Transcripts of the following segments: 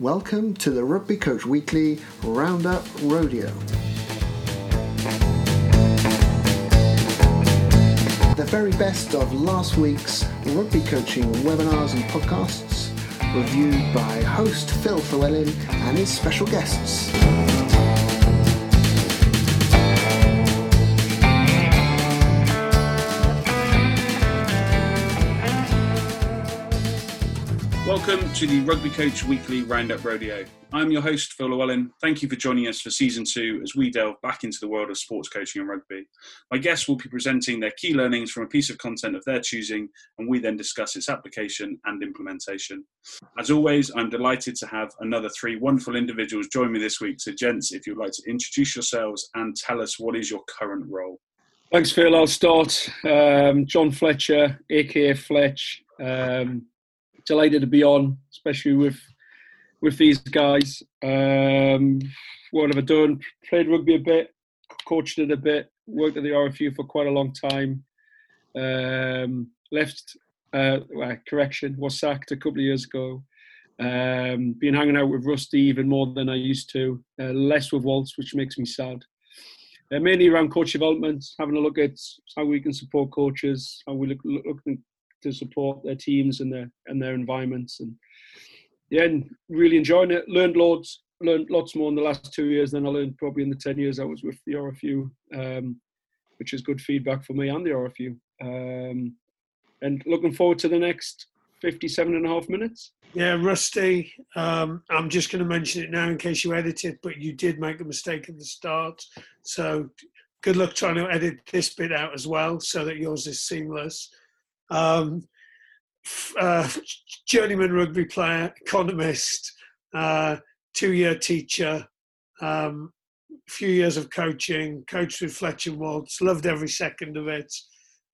Welcome to the Rugby Coach Weekly Roundup Rodeo. The very best of last week's rugby coaching webinars and podcasts, reviewed by host Phil Llewellyn and his special guests. Welcome to the Rugby Coach Weekly Roundup Rodeo. I'm your host, Phil Llewellyn. Thank you for joining us for season two as we delve back into the world of sports coaching and rugby. My guests will be presenting their key learnings from a piece of content of their choosing, and we then discuss its application and implementation. As always, I'm delighted to have another three wonderful individuals join me this week. So, gents, if you'd like to introduce yourselves and tell us what is your current role. Thanks, Phil. I'll start. Um, John Fletcher, aka Fletch. Um, delighted to be on, especially with with these guys. Um, what have I done? Played rugby a bit, coached it a bit, worked at the RFU for quite a long time. Um, left, uh, well, correction, was sacked a couple of years ago. Um, been hanging out with Rusty even more than I used to, uh, less with Waltz, which makes me sad. Uh, mainly around coach development, having a look at how we can support coaches, how we look, look, to support their teams and their and their environments. And yeah and really enjoying it. Learned loads learned lots more in the last two years than I learned probably in the 10 years I was with the RFU um, which is good feedback for me and the RFU um, and looking forward to the next 57 and a half minutes. Yeah rusty um, i'm just going to mention it now in case you edit it but you did make a mistake at the start. So good luck trying to edit this bit out as well so that yours is seamless um, uh, journeyman rugby player, economist, uh, two-year teacher, um, few years of coaching, coached with Fletcher Waltz, loved every second of it.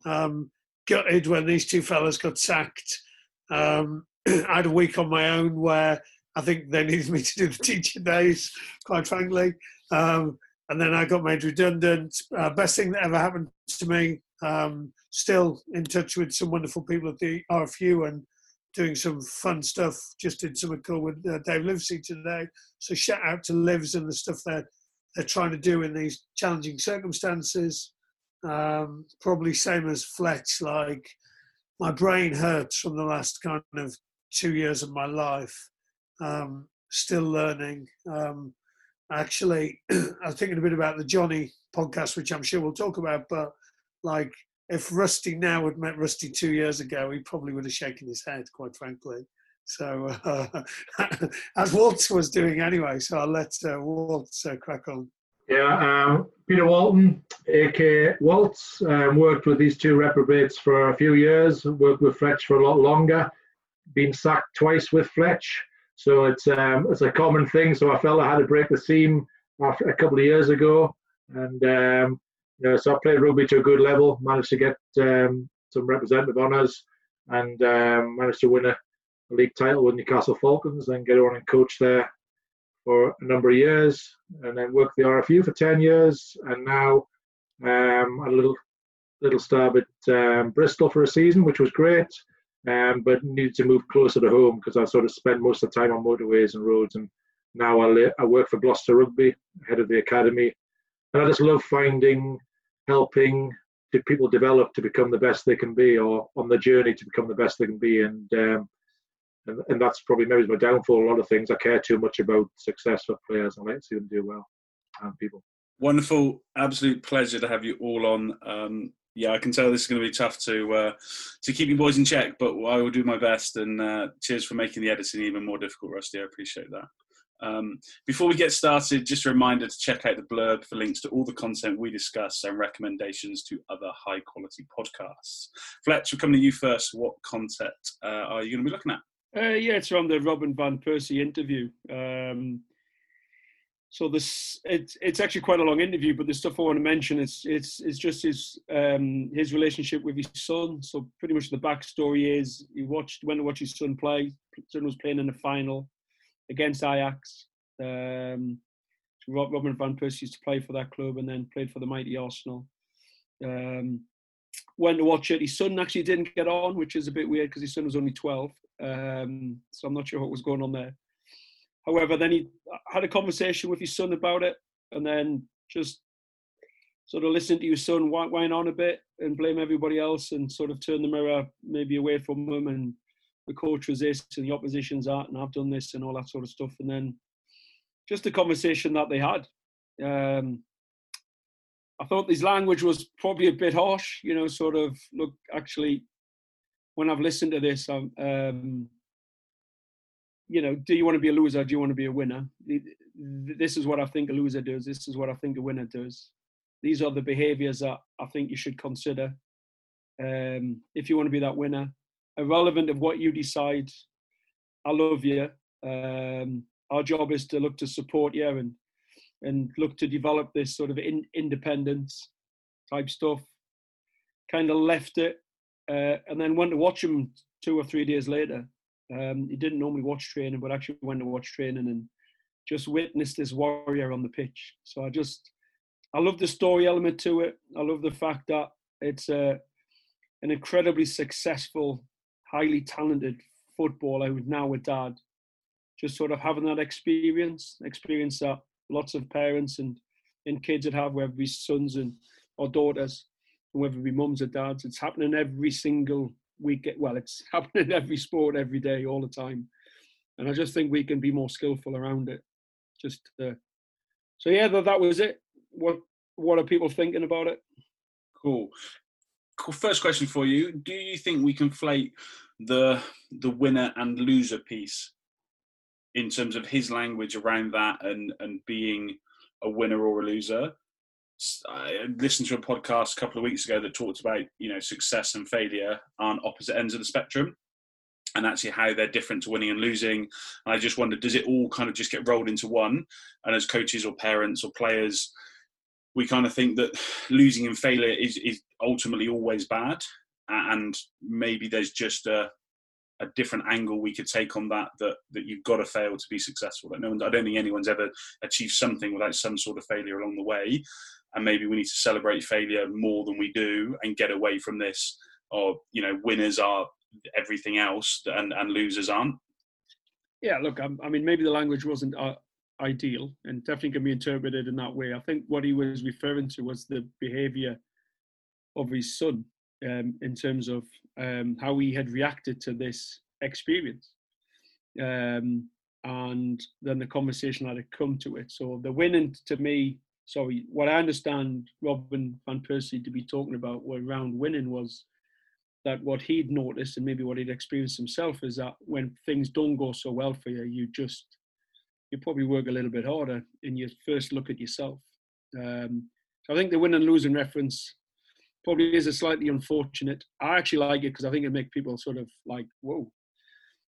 Um, gutted when these two fellas got sacked. Um, I had a week on my own where I think they needed me to do the teaching days, quite frankly. Um, and then I got made redundant. Uh, best thing that ever happened to me. Um, still in touch with some wonderful people at the RFU and doing some fun stuff. Just did something cool with uh, Dave Livesey today. So shout out to Lives and the stuff that they're trying to do in these challenging circumstances. Um, probably same as Fletch. Like my brain hurts from the last kind of two years of my life. Um, still learning. Um, actually, I was thinking a bit about the Jonny podcast, which I'm sure we'll talk about, but like if Rusty now had met Rusty two years ago, he probably would have shaken his head, quite frankly. So, uh, as Waltz was doing anyway, so I'll let uh, Waltz uh, crack on. Yeah, um, Peter Walton, aka Waltz, um, worked with these two reprobates for a few years, worked with Fletch for a lot longer, been sacked twice with Fletch. So it's um, it's a common thing. So I felt I had to break the seam after a couple of years ago, and um, you know, so I played rugby to a good level, managed to get um, some representative honours, and um, managed to win a, a, league title with Newcastle Falcons, and get on and coach there for a number of years, and then worked the RFU for ten years, and now um, a little little stab at um, Bristol for a season, which was great, um, but needed to move closer to home because I sort of spent most of the time on motorways and roads, and now I, I work for Gloucester Rugby, head of the academy, and I just love finding helping people develop to become the best they can be or on the journey to become the best they can be and um, and, and that's probably maybe my downfall. A lot of things i care too much about success for players i like to see them do well and people. Wonderful. Absolute pleasure to have you all on. Um, yeah, I can tell this is going to be tough to uh, to keep you boys in check, but I will do my best. And uh, cheers for making the editing even more difficult, Rusty. I appreciate that. Um, before we get started, just a reminder to check out the blurb for links to all the content we discuss and recommendations to other high quality podcasts. Fletch, we're coming to you first. What content uh, are you going to be looking at? Uh, yeah, it's from the Robin van Persie interview. Um, so this it's it's actually quite a long interview, but the stuff I want to mention is it's it's just his um, his relationship with his son. So pretty much the backstory is he watched went to watch his son play. His son was playing in the final against Ajax. Um, Robin van Persie used to play for that club and then played for the mighty Arsenal. Um, went to watch it. His son actually didn't get on, which is a bit weird because his son was only 12. Um, so I'm not sure what was going on there. However, then he had a conversation with his son about it, and then just sort of listen to your son whine on a bit and blame everybody else, and sort of turn the mirror maybe away from him and the coach was this and the opposition's that and I've done this and all that sort of stuff. And then just the conversation that they had. Um, I thought his language was probably a bit harsh, you know, sort of look, actually, when I've listened to this, I'm, um, you know, do you want to be a loser? Do you want to be a winner? This is what I think a loser does. This is what I think a winner does. These are the behaviors that I think you should consider um, if you want to be that winner irrelevant of what you decide. I love you. Um, our job is to look to support you and and look to develop this sort of in, independence type stuff. Kind of left it, uh, and then went to watch him two or three days later. Um, he didn't normally watch training, but actually went to watch training and just witnessed this warrior on the pitch. So I just, I love the story element to it. I love the fact that it's a, an incredibly successful highly talented footballer who's now a dad, just sort of having that experience, experience that lots of parents and, and kids would have, whether it be sons and or daughters, whether it be mums or dads. It's happening every single week. Well, it's happening every sport, every day, all the time. And I just think we can be more skillful around it. Just uh, so yeah, that, that was it. What what are people thinking about it? Cool first question for you: Do you think we conflate the the winner and loser piece in terms of his language around that and and being a winner or a loser? I listened to a podcast a couple of weeks ago that talked about you know success and failure aren't opposite ends of the spectrum and actually how they're different to winning and losing. And I just wonder, does it all kind of just get rolled into one? And as coaches or parents or players, we kind of think that losing and failure is, is ultimately always bad, and maybe there's just a a different angle we could take on that that that you've got to fail to be successful. That no one, I don't think anyone's ever achieved something without some sort of failure along the way, and maybe we need to celebrate failure more than we do and get away from this. Or you know, winners are everything else, and and losers aren't. Yeah, look, I, I mean, maybe the language wasn't uh, ideal and definitely can be interpreted in that way. I think what he was referring to was the behaviour of his son um, in terms of um, how he had reacted to this experience. Um, and then the conversation that had come to it. So the winning to me, sorry, what I understand Robin van Persie to be talking about around winning was that what he'd noticed and maybe what he'd experienced himself is that when things don't go so well for you, you just you probably work a little bit harder and you first look at yourself. Um, so I think the win and losing reference probably is a slightly unfortunate. I actually like it because I think it makes people sort of like, whoa,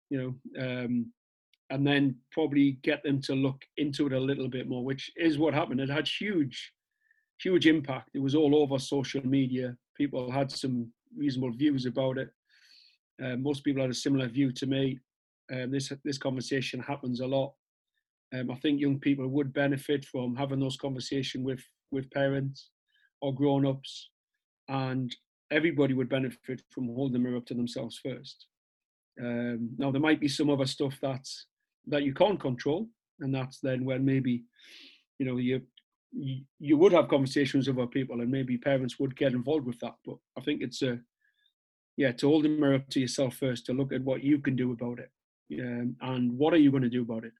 you know, um, and then probably get them to look into it a little bit more, which is what happened. It had huge, huge impact. It was all over social media. People had some reasonable views about it. Uh, most people had a similar view to me. Um, this this conversation happens a lot um, I think young people would benefit from having those conversations with with parents or grown ups, and everybody would benefit from holding the mirror up to themselves first. Um, now there might be some other stuff that's that you can't control, and that's then when maybe you know you you, you would have conversations with other people, and maybe parents would get involved with that. But I think it's a yeah to hold the mirror up to yourself first, to look at what you can do about it, um, and what are you going to do about it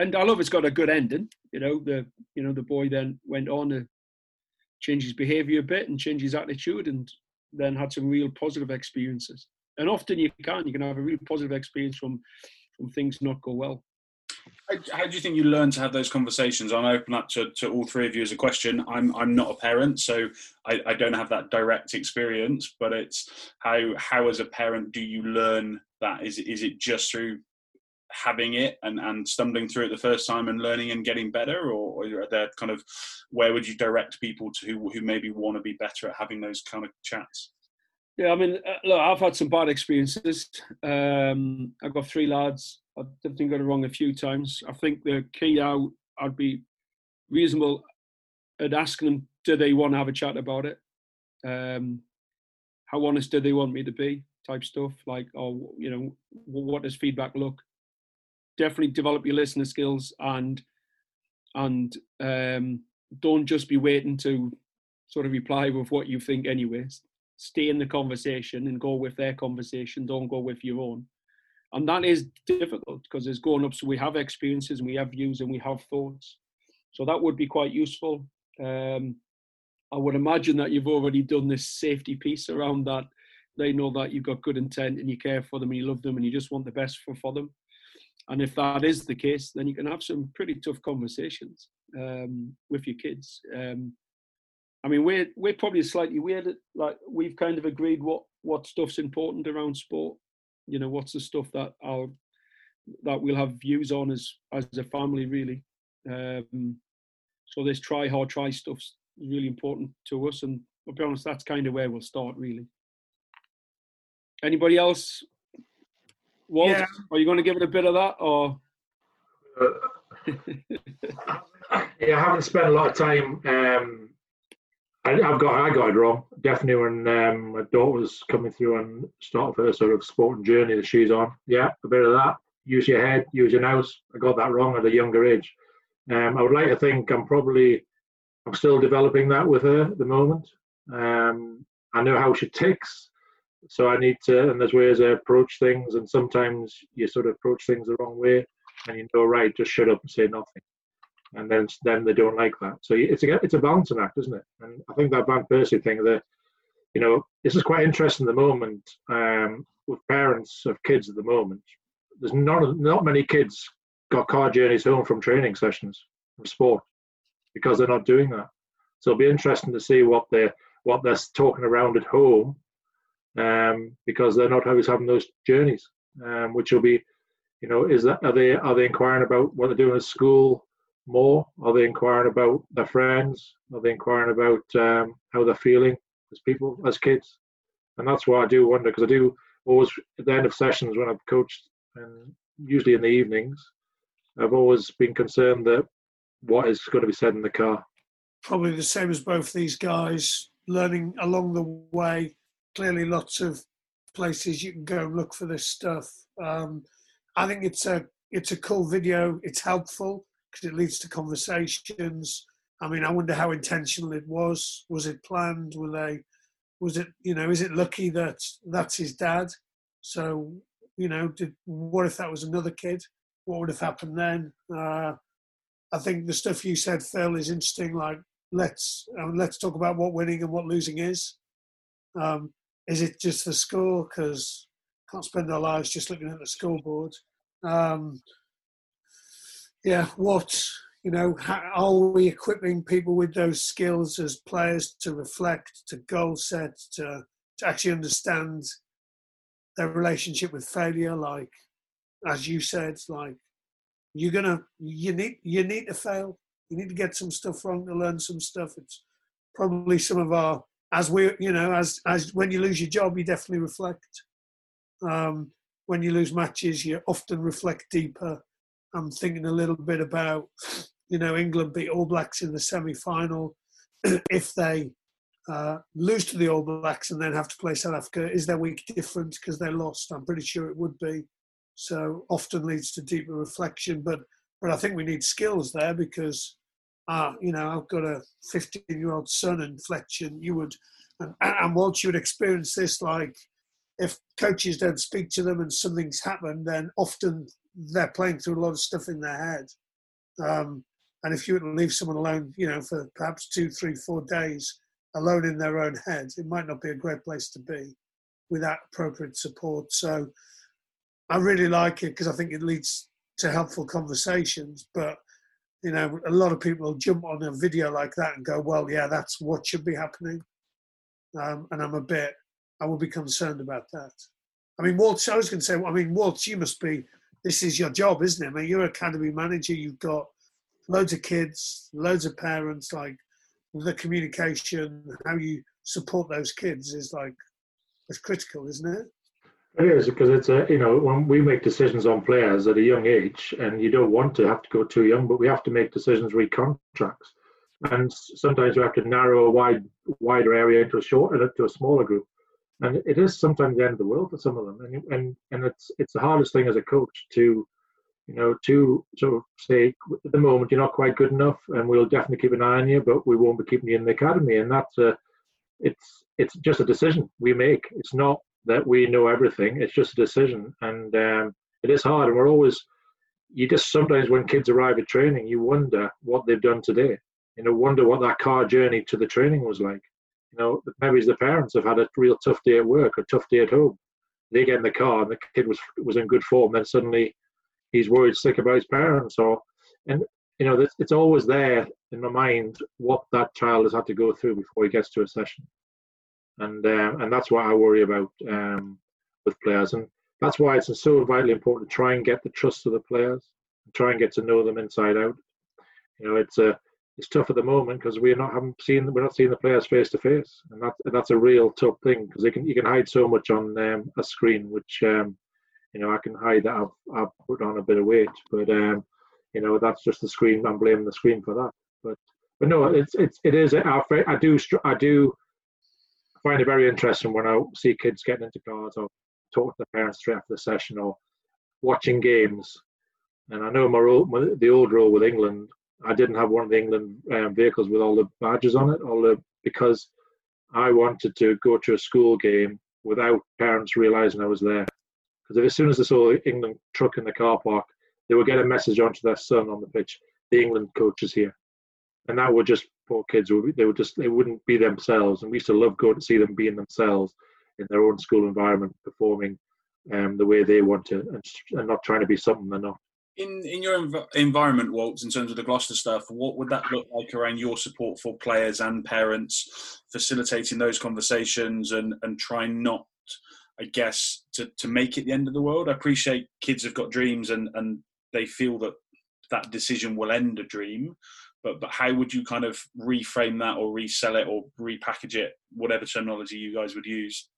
and I love it's got a good ending. You know, the you know the boy then went on to change his behaviour a bit and change his attitude, and then had some real positive experiences. And often you can you can have a real positive experience from from things not go well. How, do you think you learn to have those conversations? I'm open up to, to all three of you as a question. I'm I'm not a parent, so I, I don't have that direct experience. But it's how how as a parent do you learn that? Is is it just through having it and, and stumbling through it the first time and learning and getting better? Or, or are there kind of where would you direct people to who, who maybe want to be better at having those kind of chats? Yeah i mean uh, look i've had some bad experiences. Um, i've got three lads. I've definitely got it wrong a few times. I think the key now i'd be reasonable at asking them do they want to have a chat about it? Um, how honest do they want me to be? Type stuff like oh you know what does feedback look definitely develop your listening skills and and um, don't just be waiting to sort of reply with what you think anyways stay in the conversation and go with their conversation. Don't go with your own. And that is difficult because as grown ups we have experiences and we have views and we have thoughts. So that would be quite useful. Um, i would imagine that you've already done this safety piece around that. They know that you've got good intent and you care for them and you love them and you just want the best for, for them and if that is the case then you can have some pretty tough conversations um, with your kids. Um, i mean we're we're probably slightly weird like we've kind of agreed what what stuff's important around sport. You know what's the stuff that our that we'll have views on as as a family really. Um, so this try hard try stuff's really important to us and i'll be honest that's kind of where we'll start really. Anybody else Walt, yeah. are you going to give it a bit of that or uh, yeah i haven't spent a lot of time um, I, have got I got it wrong. Definitely when um, my daughter was coming through and start her sort of sporting journey that she's on. Yeah, a bit of that. Use your head, use your nose. I got that wrong at a younger age. Um, I would like to think I'm probably I'm still developing that with her at the moment. Um, I know how she ticks, so I need to. And there's ways I approach things, and sometimes you sort of approach things the wrong way, and you know, right, just shut up and say nothing and then then they don't like that. So it's a it's a balancing act, isn't it? And I think that Van Persie thing, that you know, this is quite interesting at the moment um, with parents of kids at the moment. There's not not many kids got car journeys home from training sessions from sport because they're not doing that. So it'll be interesting to see what they're what they're talking around at home um, because they're not always having those journeys, um, which will be, you know, is that are they are they inquiring about what they're doing at school? more? Are they inquiring about their friends? Are they inquiring about um, how they're feeling as people, as kids? And that's why I do wonder because I do always at the end of sessions when I've coached, and usually in the evenings, I've always been concerned that what is going to be said in the car. Probably the same as both these guys, learning along the way. Clearly, lots of places you can go and look for this stuff. Um, I think it's a it's a cool video. It's helpful because it leads to conversations. I mean, I wonder how intentional it was. Was it planned? Were they? Was it? You know, is it lucky that that's his dad? So, you know, did what if that was another kid? What would have happened then? Uh, I think the stuff you said, Phil, is interesting. Like, let's um, let's talk about what winning and what losing is. Um, is it just the school? Because can't spend our lives just looking at the scoreboard. Um, yeah, what you know, how, are we equipping people with those skills as players to reflect, to goal set, to, to actually understand their relationship with failure? Like, as you said, like you're gonna, you need, you need to fail. You need to get some stuff wrong to learn some stuff. It's probably some of our, as we, you know, as as when you lose your job, you definitely reflect. Um, when you lose matches, you often reflect deeper I'm thinking a little bit about, you know, England beat All Blacks in the semi final. if they uh, lose to the All Blacks and then have to play South Africa, is their week different because they lost? I'm pretty sure it would be. So often leads to deeper reflection. But but I think we need skills there because, uh, you know, I've got a 15 year old son and Fletch, and you would, and, and once you would experience this, like if coaches don't speak to them and something's happened, then often they're playing through a lot of stuff in their head. Um, and if you were to leave someone alone, you know, for perhaps two, three, four days alone in their own head, it might not be a great place to be without appropriate support. So I really like it because I think it leads to helpful conversations. But you know, a lot of people jump on a video like that and go, "Well, yeah, that's what should be happening," um, and I'm a bit, I will be concerned about that. I mean, Walt, I was going to say, I mean, Walt, you must be this is your job, isn't it? I mean, you're academy manager. You've got loads of kids, loads of parents. Like the communication, how you support those kids is like it's critical, isn't it? It is because it's a you know when we make decisions on players at a young age, and you don't want to have to go too young, but we have to make decisions re contracts, and sometimes we have to narrow a wide wider area into a shorter uh, to a smaller group and it is sometimes the end of the world for some of them and and and it's it's the hardest thing as a coach to you know, to sort of say at the moment you're not quite good enough, and we'll definitely keep an eye on you, but we won't be keeping you in the academy. And that's a, it's it's just a decision we make. It's not that we know everything. It's just a decision, and um, it is hard. And we're always, you just sometimes when kids arrive at training, you wonder what they've done today. You know, wonder what that car journey to the training was like. You know, maybe the parents have had a real tough day at work, a tough day at home. They get in the car and the kid was was in good form. Then suddenly he's worried sick about his parents or and you know it's always there in my mind what that child has had to go through before he gets to a session and um, and that's what i worry about um, with players and that's why it's so vitally important to try and get the trust of the players and try and get to know them inside out you know it's a it's tough at the moment because we're not haven't seen we're not seeing the players face to face and that that's a real tough thing because they can you can hide so much on um, a screen which um, you know, I can hide that I've, I've put on a bit of weight, but um, you know, that's just the screen. I'm blaming the screen for that. But but no, it's it's it is. I, I do I do find it very interesting when I see kids getting into cars or talk to the parents straight after the session or watching games. And I know my, role, my the old role with England, I didn't have one of the England um, vehicles with all the badges on it, all the because I wanted to go to a school game without parents realizing I was there. Because as soon as they saw the England truck in the car park, they would get a message onto their son on the pitch: the England coach is here, and that would just poor kids. They would just they wouldn't be themselves, and we used to love going to see them being themselves in their own school environment, performing um, the way they want to, and, and not trying to be something they're not in in your env- environment, Waltz, in terms of the Gloucester stuff, what would that look like around your support for players and parents, facilitating those conversations and and trying not I guess, to, to make it the end of the world. I appreciate kids have got dreams and, and they feel that that decision will end a dream. But, but how would you kind of reframe that or resell it or repackage it, whatever terminology you guys would use,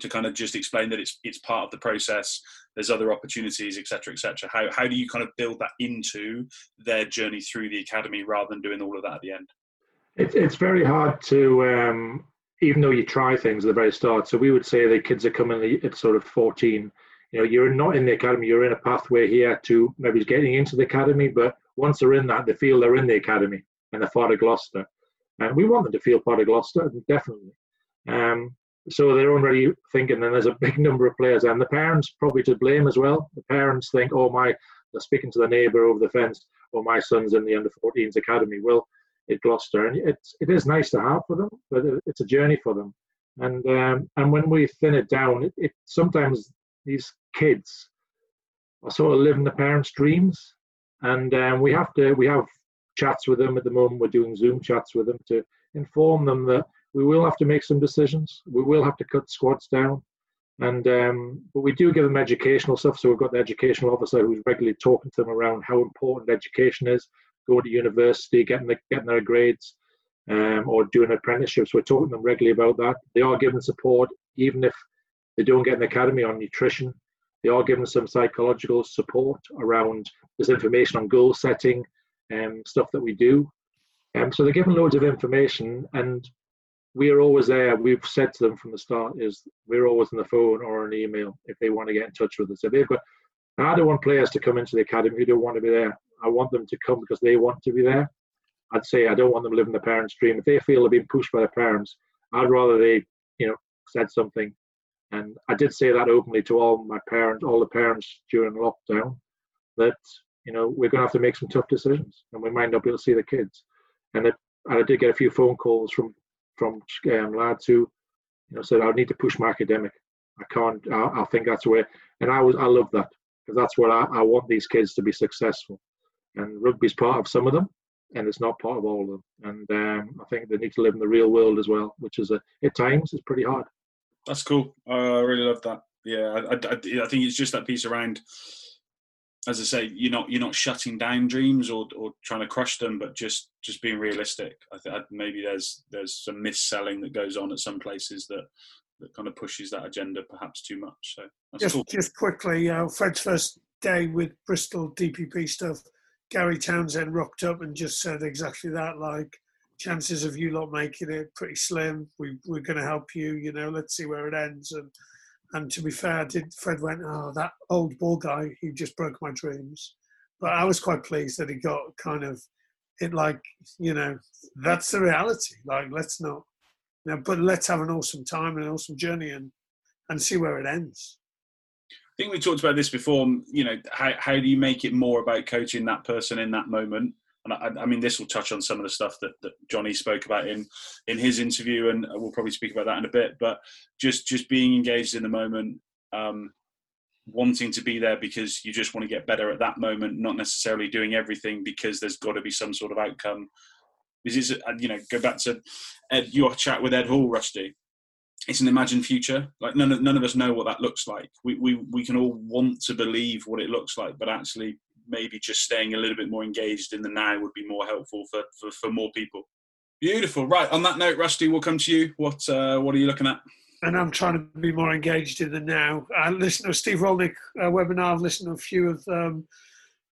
to kind of just explain that it's it's part of the process. There's other opportunities, etc., etc. How how do you kind of build that into their journey through the academy rather than doing all of that at the end? It, it's very hard to um, even though you try things at the very start. So we would say the kids are coming at sort of 14. You know, you're not in the academy, you're in a pathway here to maybe getting into the academy, but once they're in that, they feel they're in the academy and they're part of Gloucester. And we want them to feel part of Gloucester, definitely. Um, so they're already thinking, and there's a big number of players, and the parents probably to blame as well. The parents think, oh, my, they're speaking to the neighbour over the fence, or oh, my son's in the under 14s academy. Well, at Gloucester, and it's it is nice to have for them, but it's a journey for them. And um, and when we thin it down, it, it sometimes these kids are sort of living the parents' dreams, and um, we have to we have chats with them at the moment. We're doing Zoom chats with them to inform them that we will have to make some decisions. We will have to cut squads down, and um, but we do give them educational stuff. So we've got the educational officer who's regularly talking to them around how important education is, going to university, getting the, getting their grades, um, or doing apprenticeships. We're talking to them regularly about that. They are given support, even if they don't get an academy on nutrition. They are given some psychological support around this information on goal setting and um, stuff that we do. Um, so they're given loads of information, and we are always there. We've said to them from the start is we're always on the phone or an email if they want to get in touch with us. So they've got. I don't want players to come into the academy who don't want to be there. I want them to come because they want to be there. I'd say I don't want them living the parents' dream. If they feel they're being pushed by their parents, I'd rather they, you know, said something. And I did say that openly to all my parents, all the parents during lockdown, that you know we're going to have to make some tough decisions, and we might not be able to see the kids. And, it, and I did get a few phone calls from from um, lads who, you know, said I need to push my academic. I can't. I, I think that's where, and I was I love that because that's what I, I want these kids to be successful and rugby's part of some of them, and it's not part of all of them. And um, I think they need to live in the real world as well, which is a, at times is pretty hard. That's cool. I really love that. Yeah, I, I, I, think it's just that piece around. As I say, you're not you're not shutting down dreams or, or trying to crush them, but just just being realistic. I think maybe there's there's some mis-selling that goes on at some places that that kind of pushes that agenda perhaps too much. So just cool. just quickly, uh, Fred's first day with Bristol DPP stuff Gary Townsend rocked up and just said exactly that. Like, chances of you lot making it pretty slim. We, we're going to help you. You know, let's see where it ends. And and to be fair, did Fred went, oh, that old ball guy, he just broke my dreams. but I was quite pleased that he got kind of it like you know that's the reality. Like let's not, you know, but let's have an awesome time and an awesome journey and and see where it ends. I think we talked about this before. You know, how how do you make it more about coaching that person in that moment? And I, I, mean, this will touch on some of the stuff that, that Jonny spoke about in in his interview, and we'll probably speak about that in a bit. But just just being engaged in the moment, um, wanting to be there because you just want to get better at that moment, not necessarily doing everything because there's got to be some sort of outcome. This is, you know, go back to Ed, your chat with Ed Hall, Rusty. It's an imagined future. Like none of, none of us know what that looks like. We, we, we can all want to believe what it looks like, but actually maybe just staying a little bit more engaged in the now would be more helpful for, for, for more people. Beautiful. Right. On that note, Rusty, we'll come to you. What uh, what are you looking at? And I'm trying to be more engaged in the now. I listen to Steve Rolnick uh, webinar. I've listened to a few of them.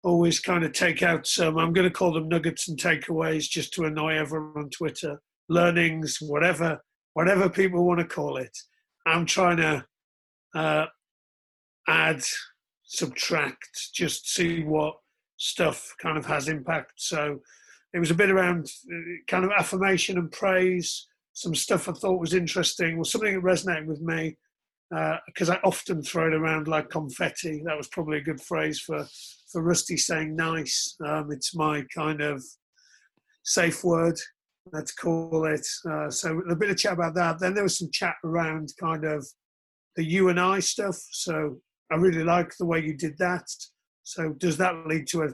Always kind of take out some. I'm going to call them nuggets and takeaways, just to annoy everyone on Twitter. Learnings, whatever, whatever people want to call it. I'm trying to uh, add subtract, just see what stuff kind of has impact. So it was a bit around uh, kind of affirmation and praise, some stuff I thought was interesting, was something that resonated with me because uh, I often throw it around like confetti. That was probably a good phrase for for Rusty saying nice. Um, it's my kind of safe word, let's call it. Uh, so a bit of chat about that. Then there was some chat around kind of the you and I stuff. So I really like the way you did that. So does that lead to a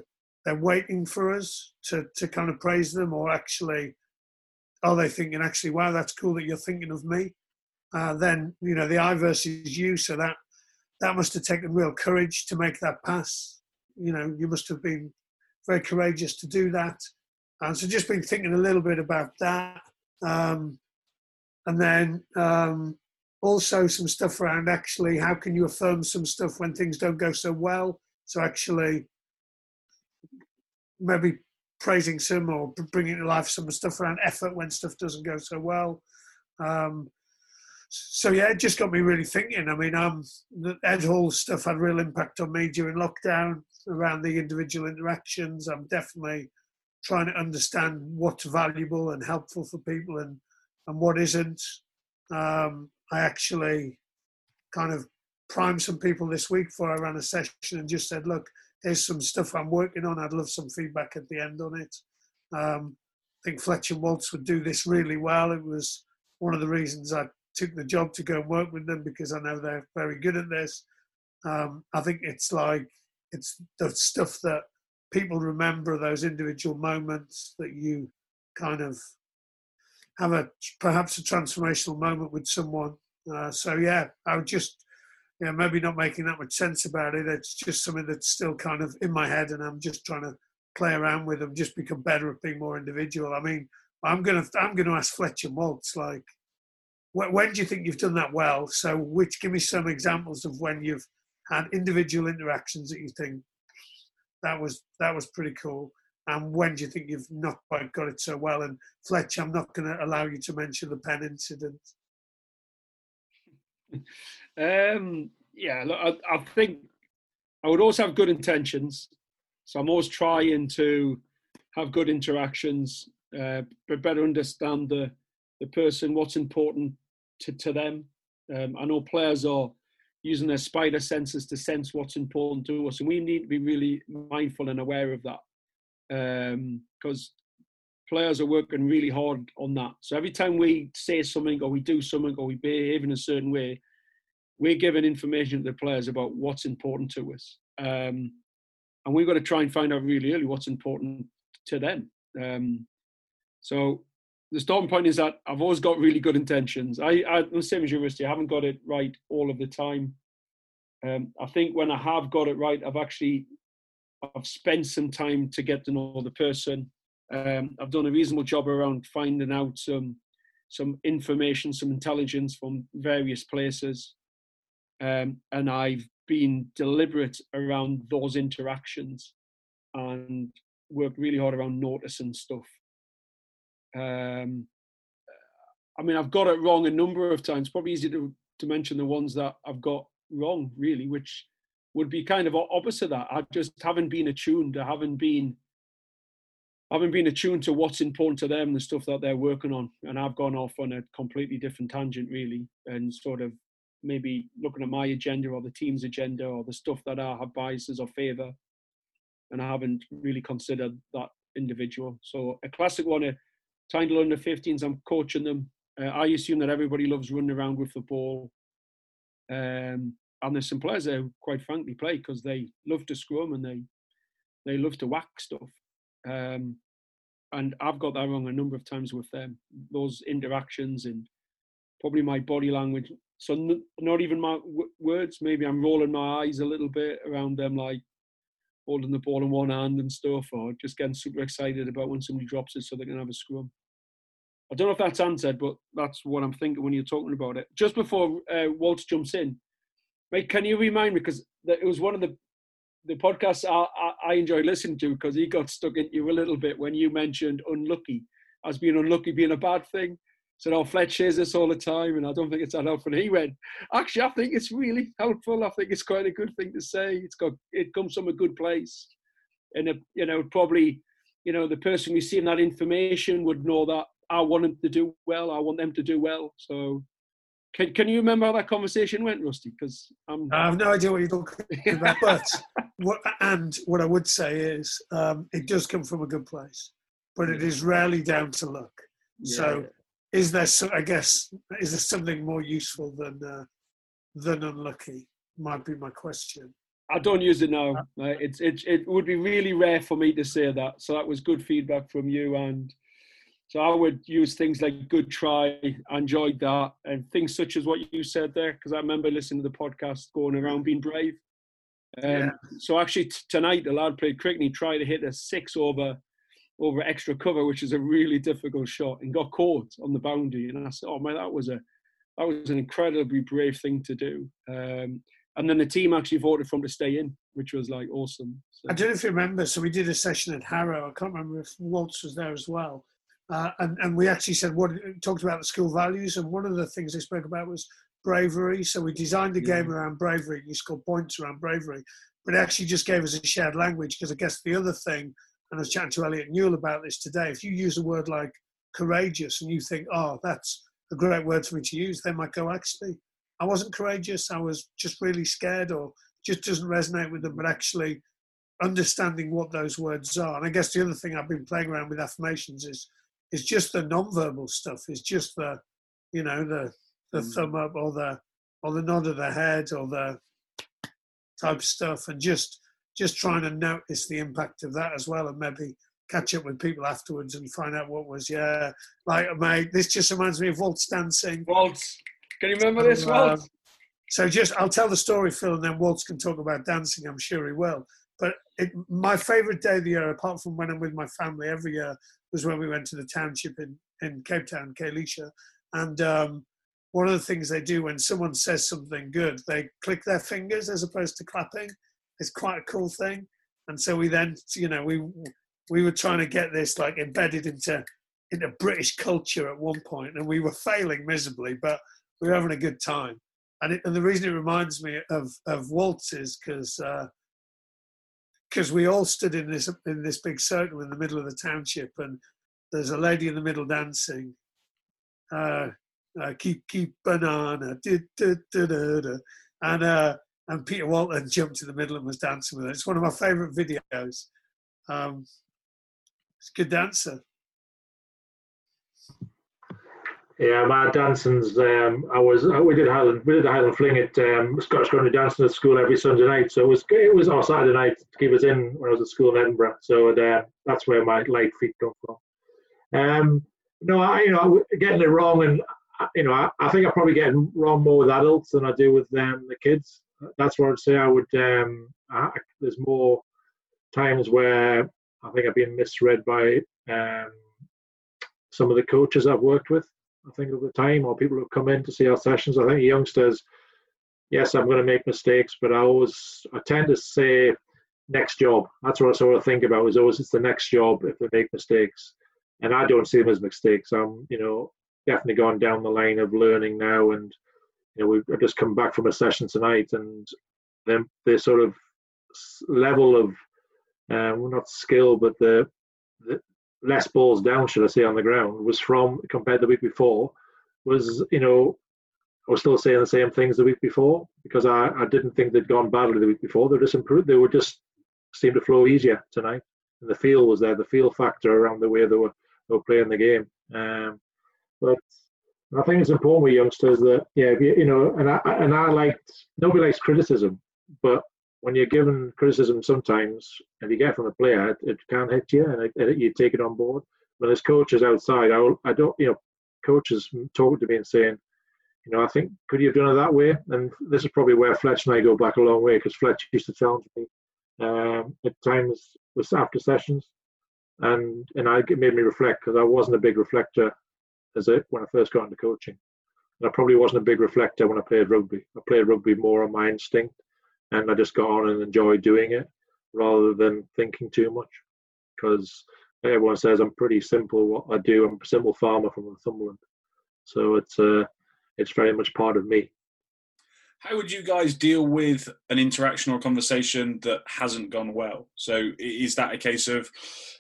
they're waiting for us to to kind of praise them, or actually are they thinking actually, wow, that's cool that you're thinking of me? Uh, then you know the I versus you, so that that must have taken real courage to make that pass. You know, you must have been very courageous to do that. And so just been thinking a little bit about that. Um, and then um, also some stuff around actually how can you affirm some stuff when things don't go so well? So actually maybe praising some or bringing to life some stuff around effort when stuff doesn't go so well. Um, so yeah it just got me really thinking. I mean um, the ed hall stuff had real impact on me during lockdown around the individual interactions. I'm definitely trying to understand what's valuable and helpful for people and and what isn't. Um, I actually kind of primed some people this week before I ran a session and just said, look, here's some stuff I'm working on. I'd love some feedback at the end on it. Um, I think Fletcher Waltz would do this really well. It was one of the reasons I took the job to go and work with them because I know they're very good at this. Um, I think it's like it's the stuff that people remember those individual moments that you kind of have a perhaps a transformational moment with someone. Uh, so yeah, I would just yeah maybe not making that much sense about it. It's just something that's still kind of in my head, and I'm just trying to play around with them, just become better at being more individual. I mean, I'm gonna I'm gonna ask Fletcher Waltz like, when, when do you think you've done that well? So, which give me some examples of when you've had individual interactions that you think that was that was pretty cool and when do you think you've not quite got it so well? And Fletch, I'm not going to allow you to mention the pen incident. Um, yeah, look, I, I, think I would always have good intentions. So I'm always trying to have good interactions, uh, but better understand the, the person, what's important to, to them. Um, I know players are using their spider senses to sense what's important to us, and we need to be really mindful and aware of that because um, players are working really hard on that. So every time we say something or we do something or we behave in a certain way, we're giving information to the players about what's important to us. Um, and we've got to try and find out really early what's important to them. Um, so the starting point is that I've always got really good intentions. I, I the same as you, I haven't got it right all of the time. Um, I think when I have got it right, I've actually I've spent some time to get to know the person. Um, I've done a reasonable job around finding out some some information, some intelligence from various places, um, and I've been deliberate around those interactions and worked really hard around noticing stuff. Um, I mean, I've got it wrong a number of times. Probably easy to to mention the ones that I've got wrong, really, which would be kind of opposite that. I just haven't been attuned. I haven't been haven't been attuned to what's important to them, the stuff that they're working on, and I've gone off on a completely different tangent, really, and sort of maybe looking at my agenda or the team's agenda or the stuff that I have biases or favour, and I haven't really considered that individual. So a classic one, a Tyndall under 15s, I'm coaching them. Uh, I assume that everybody loves running around with the ball. Um, and there's some players who, quite frankly, play because they love to scrum and they they love to whack stuff. Um, and I've got that wrong a number of times with them. Those interactions and probably my body language. So n- not even my w- words. Maybe I'm rolling my eyes a little bit around them, like holding the ball in one hand and stuff, or just getting super excited about when somebody drops it so they can have a scrum. I don't know if that's answered, but that's what I'm thinking when you're talking about it. Just before uh, jumps in, mate, can you remind me because it was one of the the podcasts I, I, I enjoyed listening to because he got stuck into you a little bit when you mentioned unlucky as being unlucky being a bad thing. Said, "Oh, Fletch says this all the time, and I don't think it's that helpful." He went, "Actually, I think it's really helpful. I think it's quite a good thing to say. It's got it comes from a good place, and it, you know, probably, you know, the person receiving that information would know that I want them to do well. I want them to do well. So, can can you remember how that conversation went, Rusty? Because I'm I have no idea what you're talking about. but what and what I would say is, um, it does come from a good place, but it is rarely down to luck. so, is there? So, I guess is there something more useful than uh, than unlucky? Might be my question. I don't use it now. Right? It's it it would be really rare for me to say that. So that was good feedback from you and so I would use things like good try, I enjoyed that, and things such as what you said there, because I remember listening to the podcast going around being brave. Um, Yeah. So actually t- tonight the lad played cricket and he tried to hit a six over over extra cover, which is a really difficult shot, and got caught on the boundary. And I said, "Oh man, that was a that was an incredibly brave thing to do." Um, and then the team actually voted for him to stay in, which was like awesome. So, I don't know if you remember. So we did a session at Harrow. I can't remember if Waltz was there as well. Uh, and, and we actually said what talked about the school values, and one of the things they spoke about was bravery. So we designed the game around bravery. And you score points around bravery, but it actually just gave us a shared language. Because I guess the other thing, and I was chatting to Elliott Newell about this today. If you use a word like courageous, and you think, oh, that's a great word for me to use, they might go, actually, I wasn't courageous. I was just really scared, or just doesn't resonate with them. But actually, understanding what those words are. And I guess the other thing I've been playing around with affirmations is is just the non-verbal stuff. It's just the, you know, the the Mm. thumb up or the or the nod of the head or the type of stuff, and just just trying to notice the impact of that as well, and maybe catch up with people afterwards and find out what was yeah like mate. This just reminds me of waltz dancing. Waltz, can you remember this, Um, Waltz? So just I'll tell the story, Phil, and then Waltz can talk about dancing. I'm sure he will. But it, my favourite day of the year, apart from when I'm with my family every year, was when we went to the township in, in Cape Town, Khayelitsha. And um, one of the things they do when someone says something good, they click their fingers as opposed to clapping. It's quite a cool thing. And so we then, you know, we we were trying to get this like embedded into into British culture at one point, and we were failing miserably, but we were having a good time. And, it, and the reason it reminds me of of Waltz is because because we all stood in this in this big circle in the middle of the township, and there's a lady in the middle dancing. Uh, uh, keep keep banana, du, du, du. and uh, and Peter Walton jumped in the middle and was dancing with it. It's one of my favourite videos. Um, it's a good dancer. Yeah, my dancing's. Um, I was. uh, We did Highland. We did Highland Fling at um, Scottish Country Dancing at school every Sunday night. So it was. It was our Saturday night to keep us in when I was at school in Edinburgh. So uh, that's where my light feet come from. Um, no, I you know getting it wrong, and you know I, I think I'm probably get it wrong more with adults than I do with um, the kids. That's what I'd say. I would. Um, I, there's more times where I think I've been misread by um, some of the coaches I've worked with. I think at the time, or people who come in to see our sessions. I think youngsters, yes, I'm going to make mistakes, but I always, I tend to say next job. That's what I sort of think about. Is always it's the next job if they make mistakes, and I don't see them as mistakes. I'm, you know, definitely gone down the line of learning now, and you know, we've just come back from a session tonight, and the, the sort of level of uh, not skill, but the, the less balls down, should I say, on the ground was from compared to the week before was you know I was still saying the same things the week before because I, I didn't think they'd gone badly the week before. They just improved. They were just seemed to flow easier tonight, and the feel was there. The feel factor around the way they were they were playing the game. Um, but I think it's important with youngsters that yeah, you, you know, and I and I liked nobody likes criticism, but when you're given criticism sometimes and you get from a player, it, it can hit you and it, it, you take it on board. When there's coaches outside, I, I don't, you know, coaches talking to me and saying, you know, I think could you have done it that way? And this is probably where Fletch and I go back a long way because Fletch used to challenge me um, at times with after sessions, and and I it made me reflect because I wasn't a big reflector as it when I first got into coaching. And I probably wasn't a big reflector when I played rugby. I played rugby more on my instinct, and I just got on and enjoyed doing it rather than thinking too much. Because everyone says I'm pretty simple what I do. I'm a simple farmer from Northumberland, so it's uh, it's very much part of me. How would you guys deal with an interaction or conversation that hasn't gone well? So is that a case of,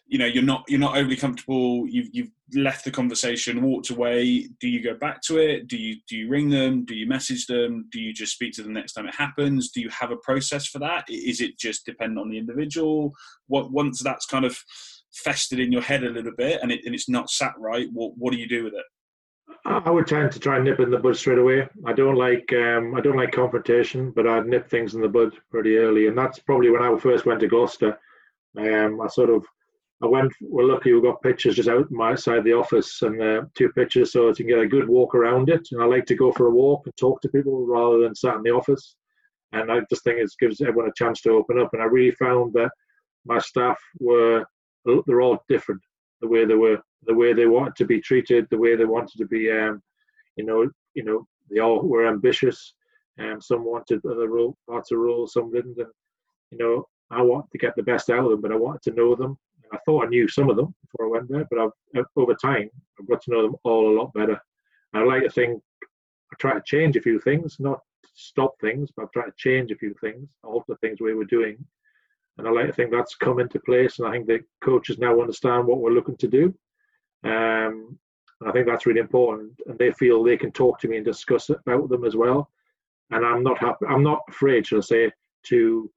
you know, you're not you're not overly comfortable. You've you've left the conversation, walked away. Do you go back to it? Do you do you ring them? Do you message them? Do you just speak to them next time it happens? Do you have a process for that? Is it just dependent on the individual? What once that's kind of festered in your head a little bit and, it, and it's not sat right, what what do you do with it? I would tend to try and nip in the bud straight away. I don't like um, I don't like confrontation, but I'd nip things in the bud pretty early, and that's probably when I first went to Gloucester. Um, I sort of I went. We're lucky we got pictures just out my side the office, and uh, two pictures so you can get a good walk around it. And I like to go for a walk and talk to people rather than sat in the office. And I just think it gives everyone a chance to open up. And I really found that my staff were they're all different the way they were the way they wanted to be treated, the way they wanted to be, um, you know, you know, they all were ambitious. and um, some wanted other role, parts of roles, some didn't. And you know, I wanted to get the best out of them, but I wanted to know them. And I thought I knew some of them before I went there, but I've, over time, I've got to know them all a lot better. And I like to think I try to change a few things, not stop things, but I try to change a few things, alter things we were doing. And I like to think that's come into place. And I think the coaches now understand what we're looking to do. Um, I think that's really important, and they feel they can talk to me and discuss about them as well. And I'm not happy. I'm not afraid, should I say, to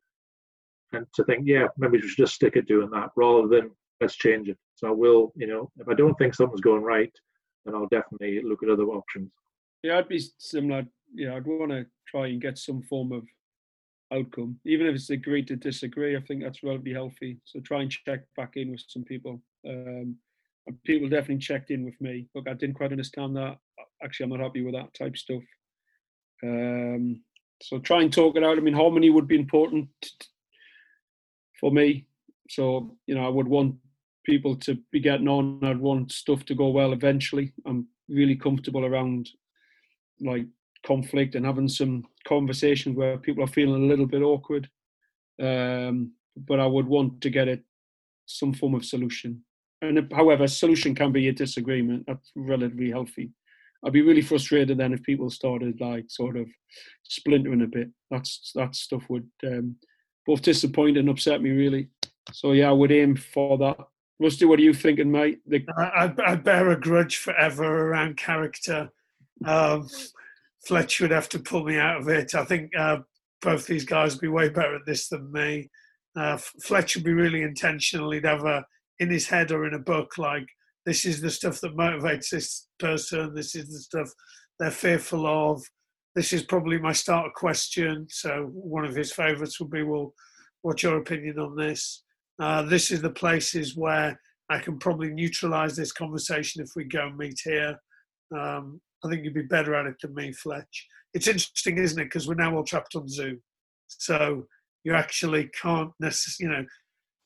and to think, yeah, maybe we should just stick at doing that rather than let's change it. So I will, you know, if I don't think something's going right, then I'll definitely look at other options. Yeah, I'd be similar. Yeah, I'd want to try and get some form of outcome, even if it's agreed to disagree. I think that's relatively healthy. So try and check back in with some people. Um, people definitely checked in with me. Look, I didn't quite understand that. Actually, I'm not happy with that type stuff. Um, so try and talk it out. I mean, harmony would be important for me. So you know, I would want people to be getting on. I'd want stuff to go well eventually. I'm really comfortable around like conflict and having some conversations where people are feeling a little bit awkward. Um, but I would want to get it some form of solution and however, solution can be a disagreement. That's relatively healthy. I'd be really frustrated then if people started like sort of splintering a bit. That's that stuff would um, both disappoint and upset me really. So yeah, I would aim for that. Rusty, what are you thinking, mate? The- I, I, bear a grudge forever around character. Um, Fletch would have to pull me out of it. I think uh, both these guys would be way better at this than me. Uh, Fletch would be really intentional. He'd have a in his head or in a book like this is the stuff that motivates this person this is the stuff they're fearful of this is probably my starter question so one of his favorites would be well what's your opinion on this uh, this is the places where i can probably neutralize this conversation if we go and meet here um, i think you'd be better at it than me fletch it's interesting isn't it because we're now all trapped on zoom so you actually can't necessarily you know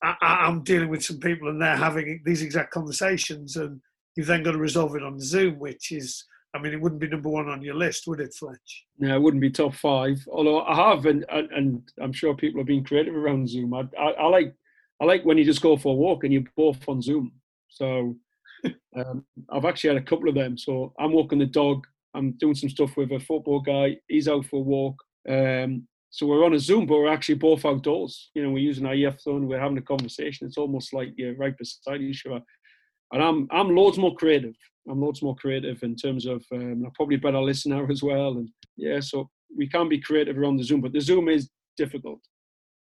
I, am dealing with some people and they're having these exact conversations, and you've then got to resolve it on Zoom, which is, I mean, it wouldn't be number one on your list, would it, Fletch? No, it wouldn't be top five. Although I have, and and I'm sure people are being creative around Zoom. I, I, I like I like when you just go for a walk and you're both on Zoom. So um, I've actually had a couple of them. So I'm walking the dog. I'm doing some stuff with a football guy. He's out for a walk. Um, so we're on a Zoom, but we're actually both outdoors. You know, we're using our earphone, we're having a conversation. It's almost like you're right beside each other. And I'm I'm loads more creative. I'm loads more creative in terms of um, I'm probably better listener as well. And yeah, so we can be creative around the Zoom, but the Zoom is difficult.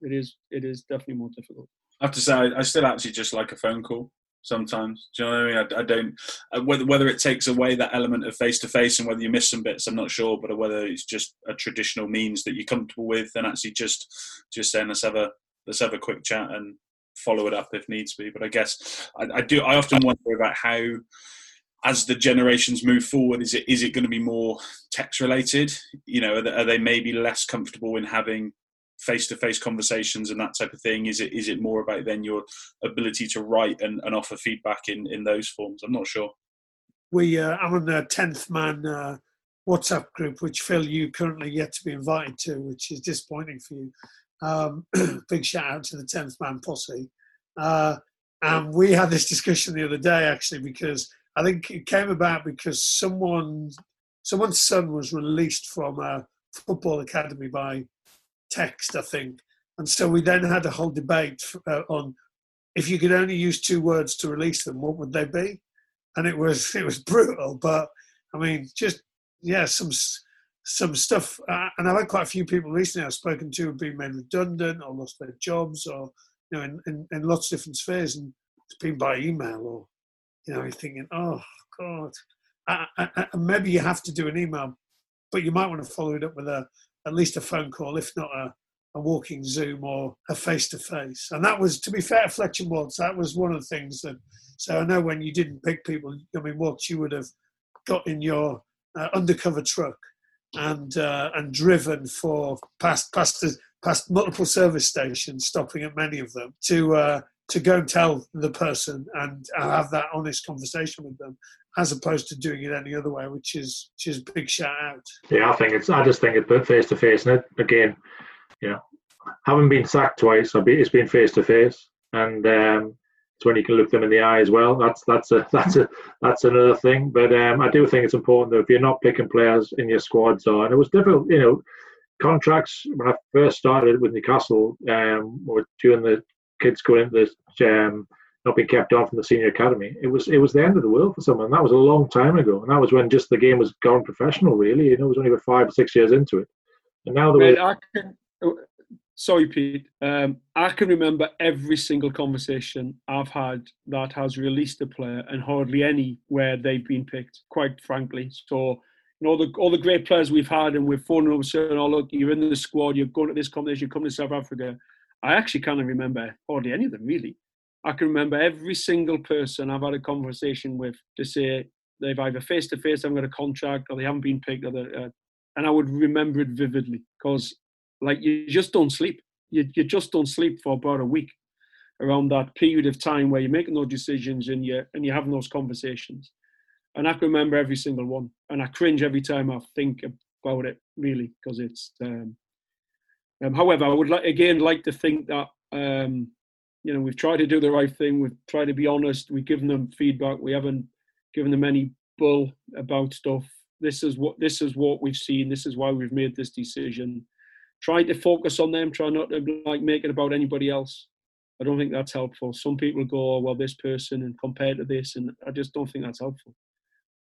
It is it is definitely more difficult. I have to say, I still actually just like a phone call sometimes. Do you know what I mean? I, I don't uh, whether whether it takes away that element of face to face and whether you miss some bits. I'm not sure, but whether it's just a traditional means that you're comfortable with, and actually just just saying let's have a let's have a quick chat and follow it up if needs be. But I guess I, I do. I often wonder about how. As the generations move forward, is it is it going to be more text related? You know, are they, are they maybe less comfortable in having face-to-face conversations and that type of thing? Is it is it more about then your ability to write and, and offer feedback in in those forms? I'm not sure. We uh, I'm on the tenth man uh, WhatsApp group, which Phil you currently yet to be invited to, which is disappointing for you. Um, big shout out to the tenth man posse. Uh, and we had this discussion the other day actually because I think it came about because someone someone's son was released from a football academy by text, I think. And so we then had a whole debate uh, on if you could only use two words to release them, what would they be? And it was it was brutal, but I mean, just yeah, some some stuff. Uh, and I've had quite a few people recently I've spoken to have been made redundant or lost their jobs, or you know, in, in, in lots of different spheres, and it's been by email or you know, you're thinking, oh god, I, I, I, maybe you have to do an email, but you might want to follow it up with a at least a phone call, if not a, a walking Zoom or a face to face. And that was, to be fair, Fletcher Waltz, that was one of the things that. So I know when you didn't pick people, I mean, Waltz, you would have got in your uh, undercover truck and uh, and driven for past past past multiple service stations, stopping at many of them to uh, to go and tell the person and have that honest conversation with them as opposed to doing it any other way, which is which is big shout out. Yeah, I think it's. I just think it's face to face, and it, again, you know, having been sacked twice, it's been face to face, and um, it's when you can look them in the eye as well. That's that's a that's a that's another thing. But um, I do think it's important that if you're not picking players in your squads, or and it was difficult, you know, contracts when I first started with Newcastle, um, or during the kids going into this. Um, not being kept on from the senior academy. It was it was the end of the world for someone. That was a long time ago, and that was when just the game was gone professional. Really, you know, it was only about five or six years into it, and now the way. I can, sorry, Pete. Um, I can remember every single conversation I've had that has released a player, and hardly any where they've been picked. Quite frankly, so. You know, all the all the great players we've had, and we've fallen over saying, "Oh, look, you're in the squad. You're going to this competition. You're coming to South Africa." I actually can't remember hardly any of them, really. I can remember every single person I've had a conversation with to say they've either face to face haven't got a contract or they haven't been picked, or uh, and I would remember it vividly because like you just don't sleep. You you just don't sleep for about a week around that period of time where you're making those decisions and you and you're having those conversations. And I can remember every single one, and I cringe every time I think about it, really, because it's. Um, um, however, I would like again like to think that um, you know, we've tried to do the right thing. We've tried to be honest. We've given them feedback. We haven't given them any bull about stuff. This is what this is what we've seen. This is why we've made this decision. Try to focus on them. Try not to like make it about anybody else. I don't think that's helpful. Some people go, oh, well, this person and compared to this, and I just don't think that's helpful.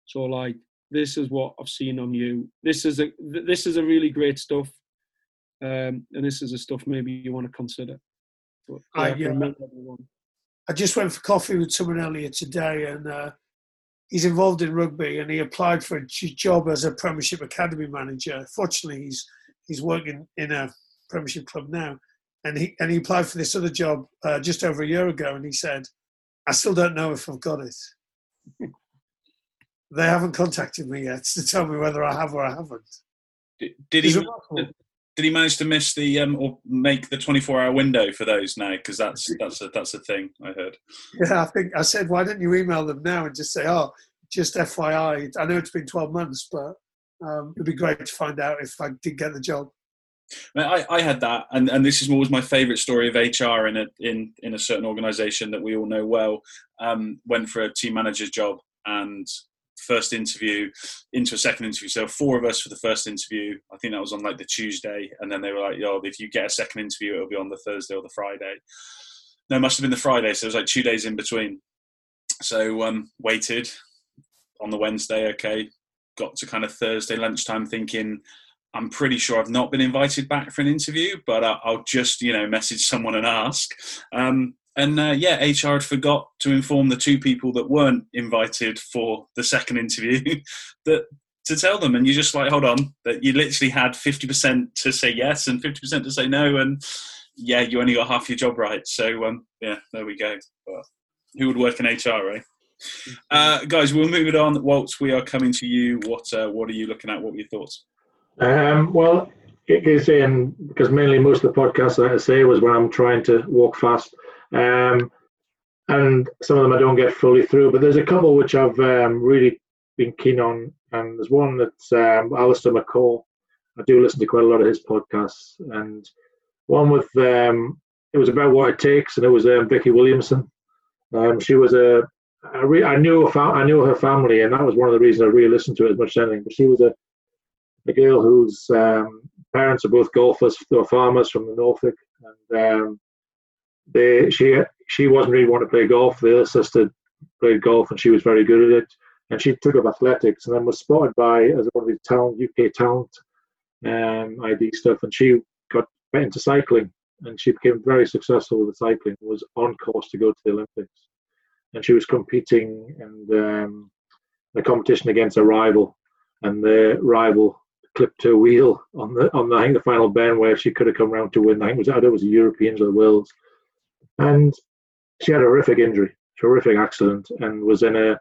So like, this is what I've seen on you. This is a this is a really great stuff, um, and this is the stuff maybe you want to consider. I, uh, I just went for coffee with someone earlier today, and uh, he's involved in rugby, and he applied for a job as a Premiership Academy manager. Fortunately, he's he's working in a Premiership club now, and he and he applied for this other job uh, just over a year ago, and he said, "I still don't know if I've got it." they haven't contacted me yet to tell me whether I have or I haven't. Did, did he? Did he manage to miss the um, or make the 24 hour window for those now? Because that's that's a that's a thing i heard. Yeah i think i said why don't you email them now and just say oh just fyi i know it's been 12 months but um, it'd be great to find out if i did get the job. I, I had that, and, and this is always my favourite story of HR in a in in a certain organisation that we all know well. Um, went for a team manager's job, and first interview into a second interview. So four of us for the first interview. I think that was on like the Tuesday, and then they were like, "Yo, if you get a second interview, it'll be on the Thursday or the Friday." No, it must have been the Friday, so it was like two days in between. So um, waited on the Wednesday. Okay, got to kind of Thursday lunchtime, thinking I'm pretty sure I've not been invited back for an interview, but I'll just you know message someone and ask. Um, and uh, yeah, HR had forgot to inform the two people that weren't invited for the second interview that to tell them, and you just like, hold on, that you literally had fifty percent to say yes and fifty percent to say no, and yeah, you only got half your job right. So um, yeah, there we go. But who would work in HR, right? Uh, guys, we'll move it on. Waltz, we are coming to you. What uh, what are you looking at? What were your thoughts? Um, well, it is in because mainly most of the podcasts that I say was when I'm trying to walk fast. Um, and some of them I don't get fully through, but there's a couple which I've um, really been keen on. And there's one that's um, Allistair McCaw. I do listen to quite a lot of his podcasts, and one with um, it was about what it takes, and it was um, Vicky Williamson. Um, she was a I, re- I knew her I knew her family, and that was one of the reasons I really listened to it as much as anything. But she was a a girl whose um, parents are both golfers, they were farmers from the Norfolk, and um, they she she wasn't really wanting to play golf. The other sister played golf, and she was very good at it. And she took up athletics, and then was spotted by as one of the talent UK talent um, ID stuff, and she got into cycling, and she became very successful with the cycling. Was on course to go to the Olympics, and she was competing and um, the competition against a rival, and the rival clipped her wheel on the on the I think the final bend where she could have come round to win. I think it was know, it was the Europeans or the Worlds, and she had a horrific injury, horrific accident, and was in a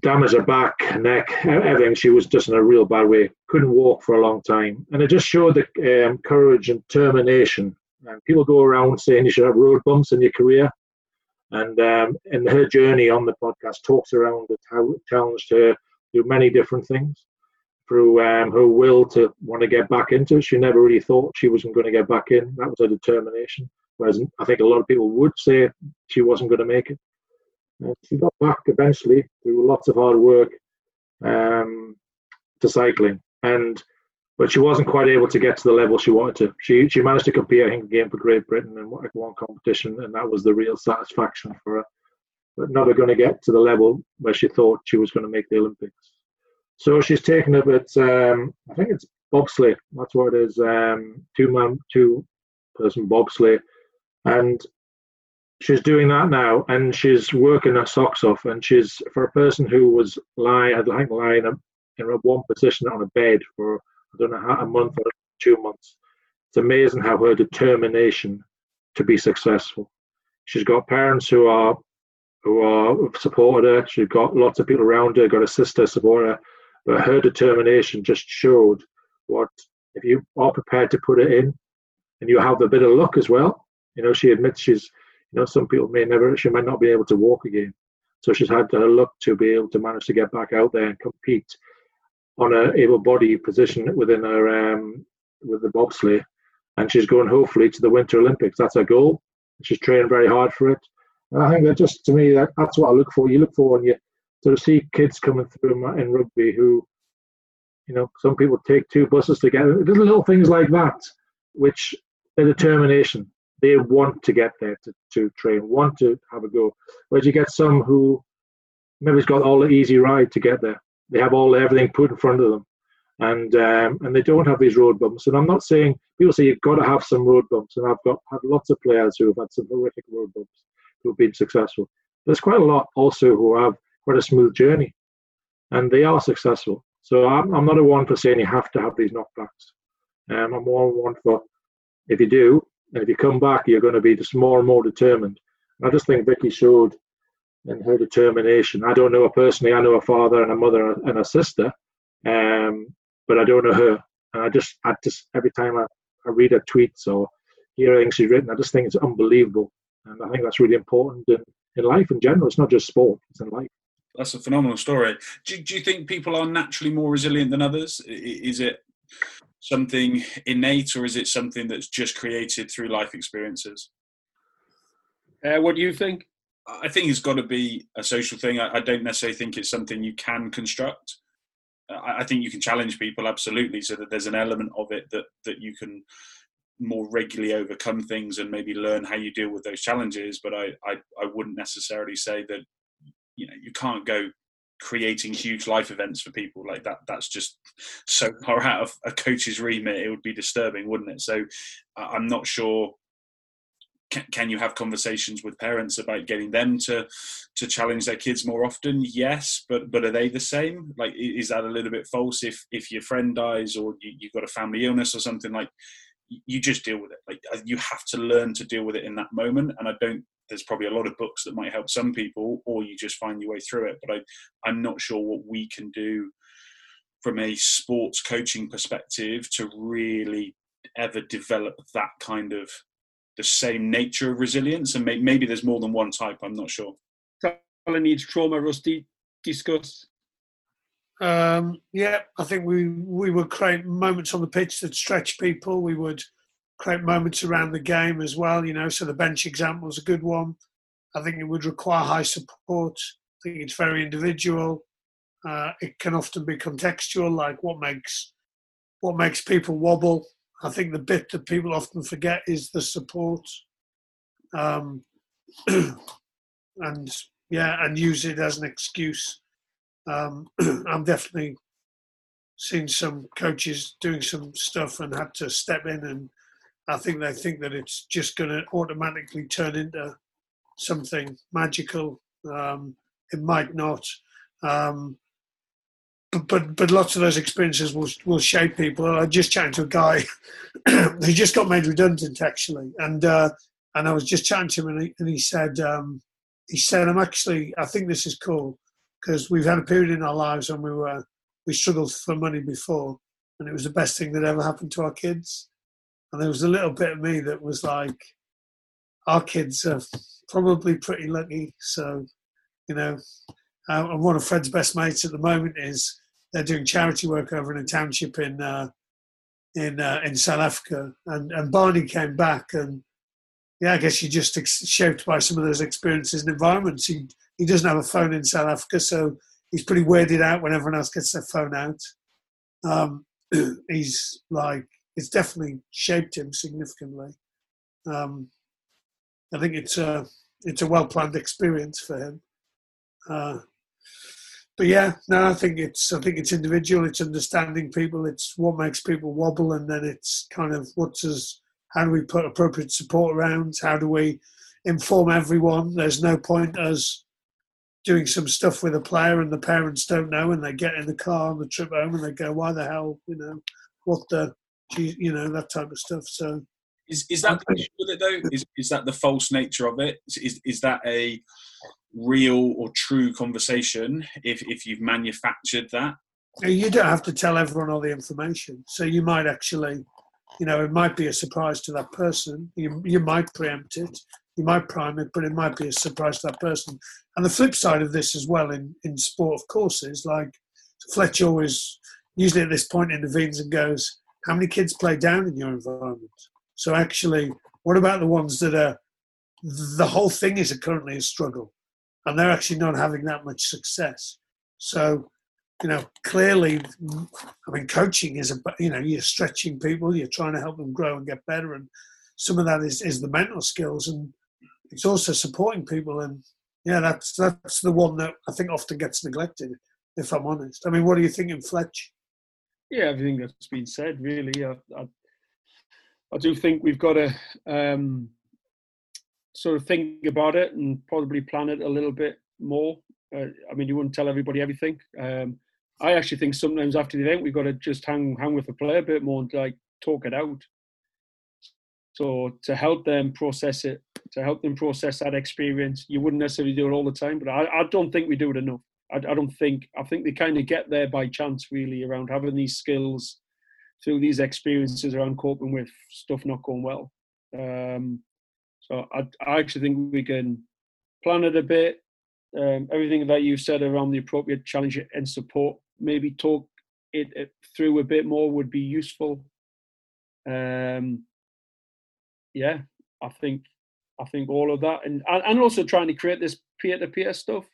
damaged her back, neck, everything. She was just in a real bad way. Couldn't walk for a long time, and it just showed the um, courage and determination. And people go around saying you should have road bumps in your career, and um, in her journey on the podcast talks around how it challenged her do many different things through um, her will to want to get back into it. She never really thought she wasn't going to get back in. That was her determination. Whereas I think a lot of people would say she wasn't going to make it. Uh, she got back eventually through lots of hard work um, to cycling, and but she wasn't quite able to get to the level she wanted to. She she managed to compete, I think, again for Great Britain in one competition, and that was the real satisfaction for her. But never going to get to the level where she thought she was going to make the Olympics. So she's taken up at um, I think it's bobsleigh. That's what it is. Um, two man, two person bobsleigh, and she's doing that now, and she's working her socks off. And she's for a person who was lying, I think lying in a one position on a bed for I don't know how a month or two months. It's amazing how her determination to be successful. She's got parents who are who are supported her. She's got lots of people around her. Got a sister support her but her determination just showed what if you are prepared to put it in and you have a bit of luck as well. You know, she admits she's, you know, some people may never, she might not be able to walk again. So she's had her luck to be able to manage to get back out there and compete on a able body position within her, um, with the bobsleigh. And she's going hopefully to the Winter Olympics. That's her goal. She's trained very hard for it. And I think that just to me, that, that's what I look for. You look for when you sort of see kids coming through in rugby who, you know, some people take two buses together. Little things like that, which their determination. They want to get there to, to train, want to have a go. Whereas you get some who maybe it's got all the easy ride to get there. They have all everything put in front of them, and um, and they don't have these road bumps. And I'm not saying people say you've got to have some road bumps, and I've got had lots of players who have had some horrific road bumps who have been successful. There's quite a lot also who have quite a smooth journey, and they are successful. So I'm, I'm not a one for saying you have to have these knockbacks. Um, I'm more one for if you do, if you come back, you're going to be just more and more determined. And I just think Vicky showed in her determination. I don't know her personally. I know her father and her mother and her sister, um, but I don't know her. And I just, I just every time I, I read her tweets or hear things she's written, I just think it's unbelievable. And I think that's really important in, in life in general. It's not just sport; it's in life. That's a phenomenal story. Do, do you think people are naturally more resilient than others? Is it something innate or is it something that's just created through life experiences? Uh, what do you think? I think it's got to be a social thing. I, I don't necessarily think it's something you can construct. I, I think you can challenge people absolutely, so that there's an element of it that that you can more regularly overcome things and maybe learn how you deal with those challenges. But I, I, I wouldn't necessarily say that you know you can't go creating huge life events for people like that that's just so far out of a coach's remit it would be disturbing wouldn't it? So i'm not sure can, you have conversations with parents about getting them to to challenge their kids more often? Yes but but are they the same? Like is that a little bit false if if your friend dies or you, you've got a family illness or something? Like you just deal with it like uh, you have to learn to deal with it in that moment and i don't there's probably a lot of books that might help some people, or you just find your way through it. But I, I'm not sure what we can do from a sports coaching perspective to really ever develop that kind of the same nature of resilience. And maybe there's more than one type. I'm not sure. needs trauma, Rusty. Discuss. Um, yeah, I think we we would create moments on the pitch that stretch people. We would create moments around the game as well. You know, so the bench example is a good one. I think it would require high support. I think it's very individual. Uh, it can often be contextual, like what makes what makes people wobble. I think the bit that people often forget is the support, um, and yeah, and use it as an excuse. Um, I'm definitely seen some coaches doing some stuff and had to step in and I think they think that it's just going to automatically turn into something magical. Um, it might not. Um, but, but, but lots of those experiences will will shape people. I just chatting to a guy who just got made redundant actually, and uh, and I was just chatting to him, and he, and he said um, he said I'm actually I think this is cool because we've had a period in our lives when we were we struggled for money before, and it was the best thing that ever happened to our kids. And there was a little bit of me that was like, our kids are probably pretty lucky. So, you know, uh, and one of Fred's best mates at the moment is they're doing charity work over in a township in uh, in uh, in South Africa, and and Barney came back, and yeah, I guess you're just ex- shaped by some of those experiences and environments. He he doesn't have a phone in South Africa, so he's pretty weirded out when everyone else gets their phone out. Um, he's like it's definitely shaped him significantly. Um, I think it's a it's a well planned experience for him. Uh, but yeah, no, I think it's I think it's individual. It's understanding people. It's what makes people wobble, and then it's kind of what's as how do we put appropriate support around? How do we inform everyone? There's no point as doing some stuff with a player and the parents don't know, and they get in the car on the trip home and they go, "Why the hell? You know, what the you know that type of stuff. So is is that the issue with it though? Is is that the false nature of it? Is is that a real or true conversation if if you've manufactured that? You don't have to tell everyone all the information. So you might actually, you know, it might be a surprise to that person. You you might preempt it. You might prime it, but it might be a surprise to that person. And the flip side of this as well in, in sport, of course, is like Fletch always, usually at this point intervenes and goes, how many kids play down in your environment? So actually, what about the ones that are the whole thing is currently a struggle, and they're actually not having that much success. So, you know, clearly, I mean, coaching is about you know you're stretching people, you're trying to help them grow and get better, and some of that is is the mental skills, and it's also supporting people. And yeah, that's that's the one that I think often gets neglected. If I'm honest, I mean, what are you thinking, Fletch? Yeah, everything that's been said, really. I, I, I do think we've got to um, sort of think about it and probably plan it a little bit more. Uh, I mean, you wouldn't tell everybody everything. Um, I actually think sometimes after the event we've got to just hang hang with the player a bit more and like talk it out. So to help them process it, to help them process that experience, you wouldn't necessarily do it all the time, but I, I don't think we do it enough. I, I don't think I think they kind of get there by chance, really, around having these skills through these experiences around coping with stuff not going well. Um, so I, I actually think we can plan it a bit. Um, everything that you said around the appropriate challenge and support, maybe talk it, it through a bit more would be useful. Um, yeah, I think I think all of that, and and also trying to create this peer-to-peer stuff.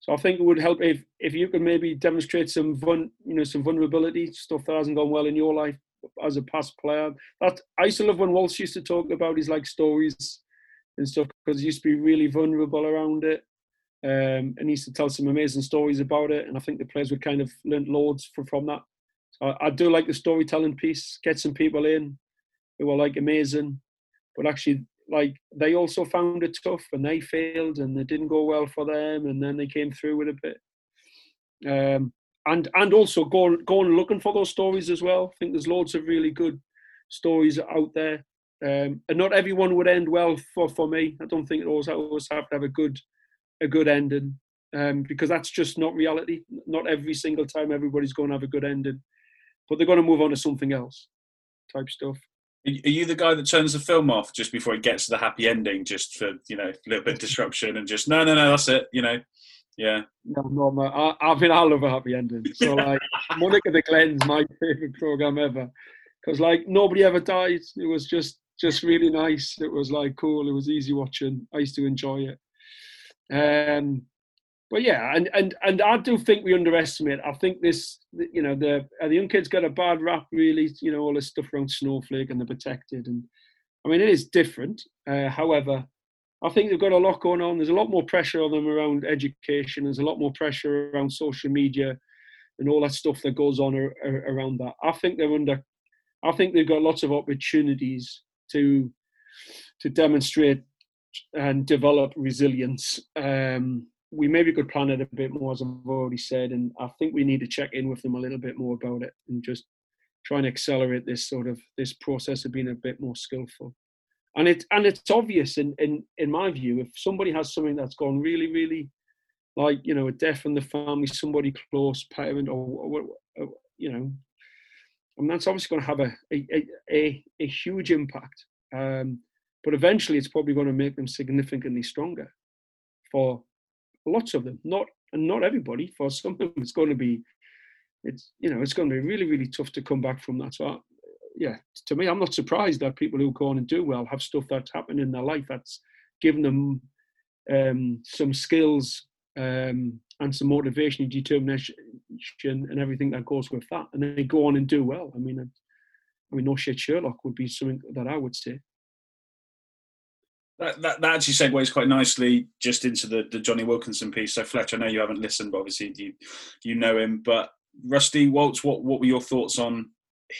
So I think it would help if if you could maybe demonstrate some fun, you know, some vulnerability stuff that hasn't gone well in your life as a past player. That I used to love when Walsh used to talk about his like stories and stuff because he used to be really vulnerable around it. Um, and he used to tell some amazing stories about it, and I think the players would kind of learn loads from, from that. So I, I do like the storytelling piece, get some people in who are like amazing, but actually like they also found it tough and they failed and it didn't go well for them, and then they came through with a bit. Um, and and also go go and looking for those stories as well. I think there's loads of really good stories out there, um, and not everyone would end well for for me. I don't think it always always have to have a good a good ending um, because that's just not reality. Not every single time everybody's going to have a good ending, but they're going to move on to something else, type stuff. Are you the guy that turns the film off just before it gets to the happy ending, just for you know a little bit of disruption and just no, no, no, that's it, you know? Yeah. No, no, no. I, I mean, I love a happy ending. So like, Monarch of the Glen's my favorite program ever, because like nobody ever died. It was just just really nice. It was like cool. It was easy watching. I used to enjoy it. Um, but yeah, and and and I do think we underestimate. I think this, you know, the the young kids got a bad rap. Really, you know, all this stuff around snowflake and the protected, and I mean, it is different. Uh, however, I think they've got a lot going on. There's a lot more pressure on them around education. There's a lot more pressure around social media and all that stuff that goes on ar- around that. I think they're under. I think they've got lots of opportunities to to demonstrate and develop resilience. Um, we maybe could plan it a bit more, as I've already said, and I think we need to check in with them a little bit more about it and just try and accelerate this sort of this process of being a bit more skillful. And it and it's obvious in in in my view if somebody has something that's gone really really like you know a death in the family somebody close parent or, or, you know I mean that's obviously going to have a a, a, a huge impact. Um, but eventually it's probably going to make them significantly stronger for lots of them not and not everybody for some of them it's going to be it's you know it's going to be really really tough to come back from that so I, yeah, to me, I'm not surprised that people who go on and do well have stuff that's happened in their life that's given them um, some skills um, and some motivation and determination and everything that goes with that, and they go on and do well. I mean, I mean, no shit, Sherlock would be something that I would say. That, that, that actually segues quite nicely just into the, the Jonny Wilkinson piece. So Fletch, I know you haven't listened, but obviously you you know him. But Rusty Waltz, what what were your thoughts on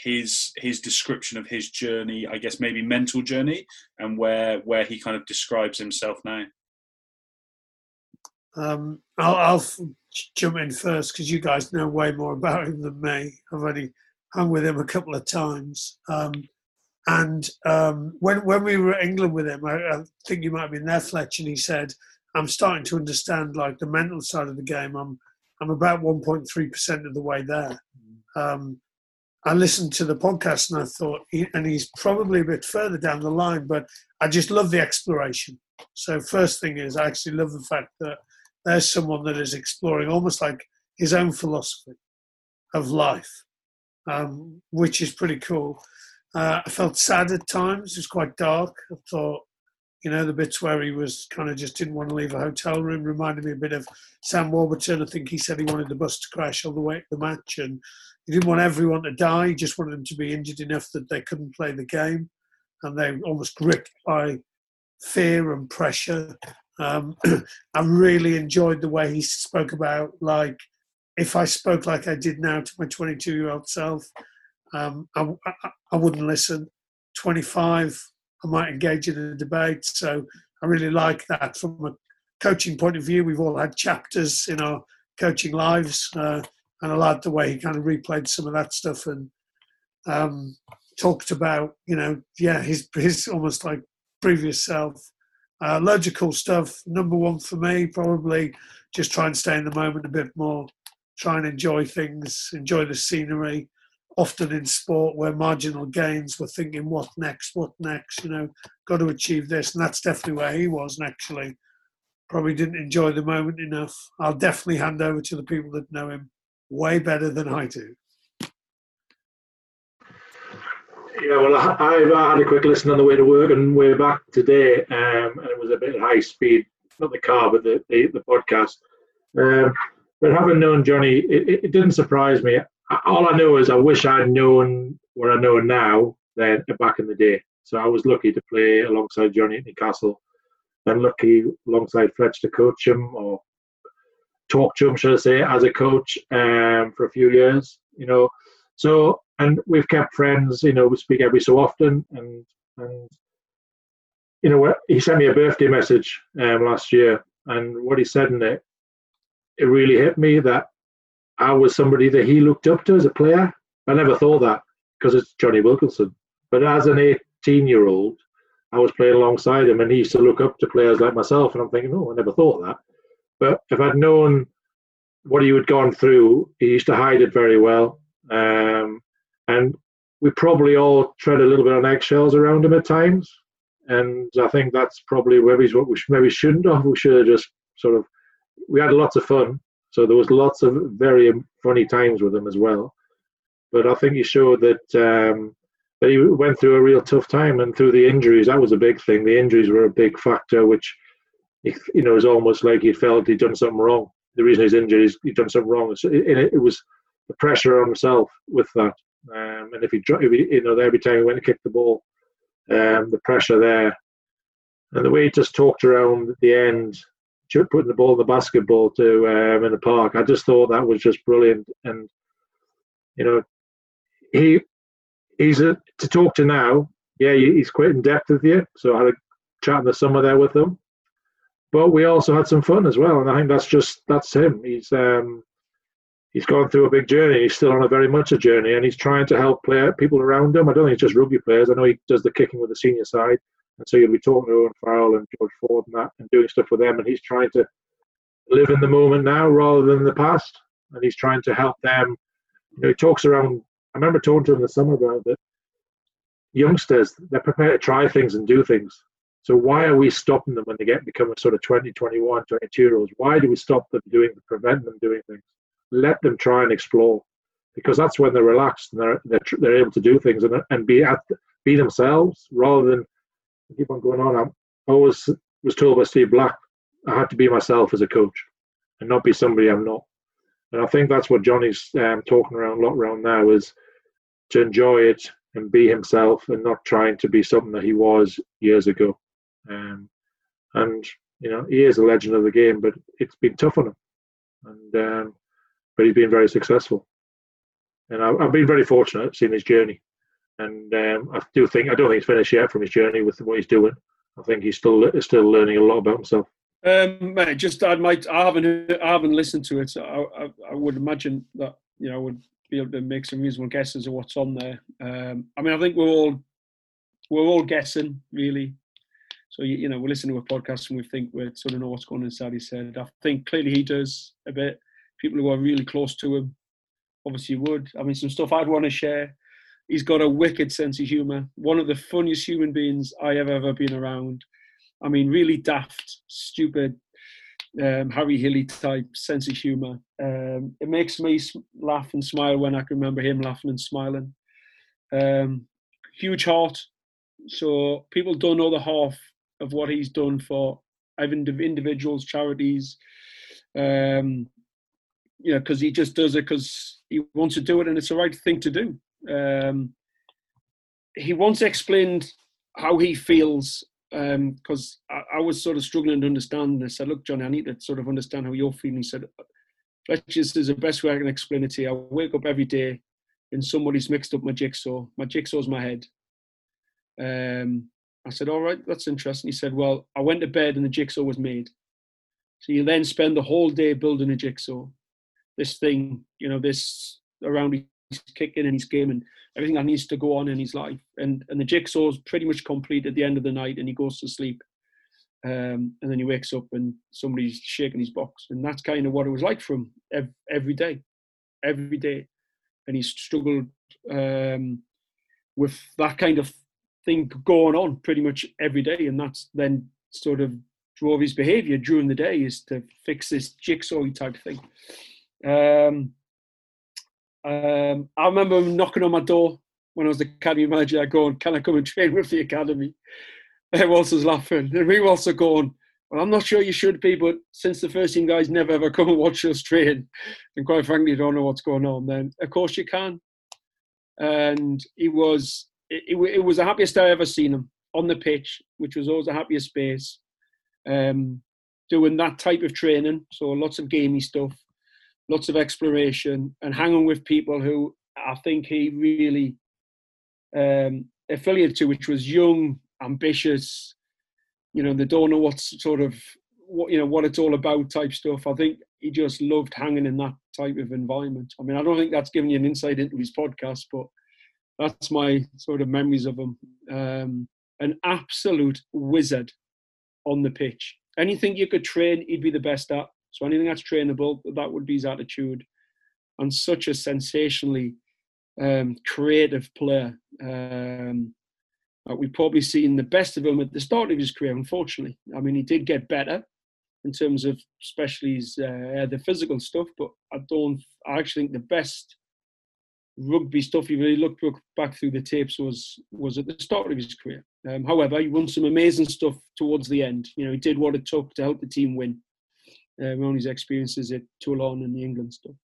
his his description of his journey, I guess maybe mental journey, and where where he kind of describes himself now. Um, I'll, I'll jump in first because you guys know way more about him than me. I've only hung with him a couple of times. Um, and um, when when we were in England with him, I, I, think you might have been there, Fletch, and he said, "I'm starting to understand like the mental side of the game. I'm I'm about 1.3 percent of the way there." Mm. Um, I listened to the podcast and I thought, and he's probably a bit further down the line, but I just love the exploration. So, first thing is, I actually love the fact that there's someone that is exploring almost like his own philosophy of life, um, which is pretty cool. Uh, I felt sad at times, it was quite dark. I thought, you know, the bits where he was kind of just didn't want to leave a hotel room reminded me a bit of Sam Warburton. I think he said he wanted the bus to crash all the way to the match and he didn't want everyone to die. He just wanted them to be injured enough that they couldn't play the game, and they were almost gripped by fear and pressure. Um, I really enjoyed the way he spoke about like if I spoke like I did now to my 22 year old self, um, I, I, I, wouldn't listen. 25, I might engage in a debate. So I really like that from a coaching point of view. We've all had chapters in our coaching lives. Uh, and I liked the way he kind of replayed some of that stuff and um, talked about, you know, yeah, his his almost like previous self. Uh, loads of cool stuff. Number one for me, probably just try and stay in the moment a bit more, try and enjoy things, enjoy the scenery. Often in sport, where marginal gains, we're thinking, what next? What next? You know, got to achieve this, and that's definitely where he was. And actually, probably didn't enjoy the moment enough. I'll definitely hand over to the people that know him way better than I do. Yeah, well, I, I, had a quick listen on the way to work and way back today, um, and it was a bit high speed, not the car, but the, the, the podcast. Um, but having known Jonny, it, it, didn't surprise me. All I know is I wish I'd known what I know now then back in the day. So I was lucky to play alongside Jonny at Newcastle, and lucky alongside Fletch to coach him or talk to him, should I say, as a coach um, for a few years. You know, so and we've kept friends. You know, we speak every so often, and and you know, he sent me a birthday message um, last year, and what he said in it, it really hit me that I was somebody that he looked up to as a player. I never thought that because it's Jonny Wilkinson, but as an 18 year old, I was playing alongside him, and he used to look up to players like myself, and I'm thinking, oh, I never thought that. But if I'd known what he had gone through, he used to hide it very well. Um, and we probably all tread a little bit on eggshells around him at times. And I think that's probably maybe what we maybe shouldn't have. We should have just sort of. We had lots of fun, so there was lots of very funny times with him as well. But I think he showed that um, that he went through a real tough time, and through the injuries, that was a big thing. The injuries were a big factor, which you know, was almost like he felt he'd done something wrong. The reason he's injured he'd done something wrong. So it, it was the pressure on himself with that. Um, and if he, if he, you know, every time he went to kick the ball, um, the pressure there, and the way he just talked around the end, putting the ball in the basketball to um, in the park, I just thought that was just brilliant. And you know, he he's a, to talk to now. Yeah, he's quite in depth with you. So I had a chat in the summer there with him but we also had some fun as well. And I think that's just that's him. He's um, he's gone through a big journey. He's still on a very much a journey, and he's trying to help play people around him. I don't think it's just rugby players. I know he does the kicking with the senior side, and so you'll be talking to Owen Farrell and George Ford and that, and doing stuff with them. And he's trying to live in the moment now rather than the past, and he's trying to help them. You know, he talks around. I remember talking to him the summer about that. Youngsters, they're prepared to try things and do things. So why are we stopping them when they get become sort of 20, 21, 22 year olds? Why do we stop them doing, prevent them doing things? Let them try and explore, because that's when they're relaxed and they're they're, they're able to do things and, and be at be themselves rather than keep on going on. I always was told by Steve Black I had to be myself as a coach and not be somebody I'm not. And I think that's what Jonny's um, talking around a lot around now is to enjoy it and be himself and not trying to be something that he was years ago. Um, and you know he is a legend of the game, but it's been tough on him. And um, but he's been very successful, and I, have been very fortunate seeing his journey. And um, I do think I don't think he's finished yet from his journey with what he's doing. I think he's still still learning a lot about himself. Um, just I might I haven't I haven't listened to it. I, I, I would imagine that you know I would be able to make some reasonable guesses of what's on there. Um, I mean I think we're all we're all guessing really. So you, you know, we listen to a podcast and we think we sort of know what's going on inside his head. I think clearly he does a bit. People who are really close to him obviously would. I mean, some stuff I'd want to share. He's got a wicked sense of humour. One of the funniest human beings I have ever been around. I mean, really daft, stupid, um, Harry Hilly type sense of humour. Um, it makes me laugh and smile when I can remember him laughing and smiling. Um, huge heart. So people don't know the half of what he's done for individuals, charities. Um, you know, because he just does it because he wants to do it, and it's the right thing to do. Um, he once explained how he feels because um, I, I, was sort of struggling to understand. I said, "Look, Jonny, I need to sort of understand how you're feeling." He said, "This is the best way I can explain it to you. I wake up every day, and somebody's mixed up my jigsaw. My jigsaw's my head. Um, I said, all right, that's interesting. He said, well, I went to bed and the jigsaw was made. So you then spend the whole day building a jigsaw. This thing, you know, this around he's kicking and he's gaming, everything that needs to go on in his life. And and the jigsaw is pretty much complete at the end of the night and he goes to sleep. Um, and then he wakes up and somebody's shaking his box. And that's kind of what it was like for him every, every day, every day. And he struggled um, with that kind of thing going on pretty much every day, and that's then sort of drove his behaviour during the day is to fix this jigsaw type thing. Um, um, I remember him knocking on my door when I was the academy manager, going, "Can I come and train with the academy?" And Walter's laughing, and we also going, "Well, I'm not sure you should be, but since the first team guys never ever come and watch us train, and quite frankly, don't know what's going on, then of course you can." And he was, it, it, it was the happiest I ever seen him on the pitch, which was always the happiest space. Um, doing that type of training, so lots of gamey stuff, lots of exploration, and hanging with people who I think he really um, affiliated to, which was young, ambitious. You know, they don't know what's sort of what you know what it's all about type stuff. I think he just loved hanging in that type of environment. I mean, I don't think that's giving you an insight into his podcast, but that's my sort of memories of him. Um, an absolute wizard on the pitch. Anything you could train, he'd be the best at. So anything that's trainable, that would be his attitude. And such a sensationally um, creative player. Um, we've probably seen the best of him at the start of his career, unfortunately. I mean, he did get better in terms of especially his, uh, the physical stuff, but I don't, I actually think the best rugby stuff he really looked back through the tapes was was at the start of his career. Um, however, he won some amazing stuff towards the end. You know, he did what it took to help the team win. On his experiences at Toulon and the England stuff.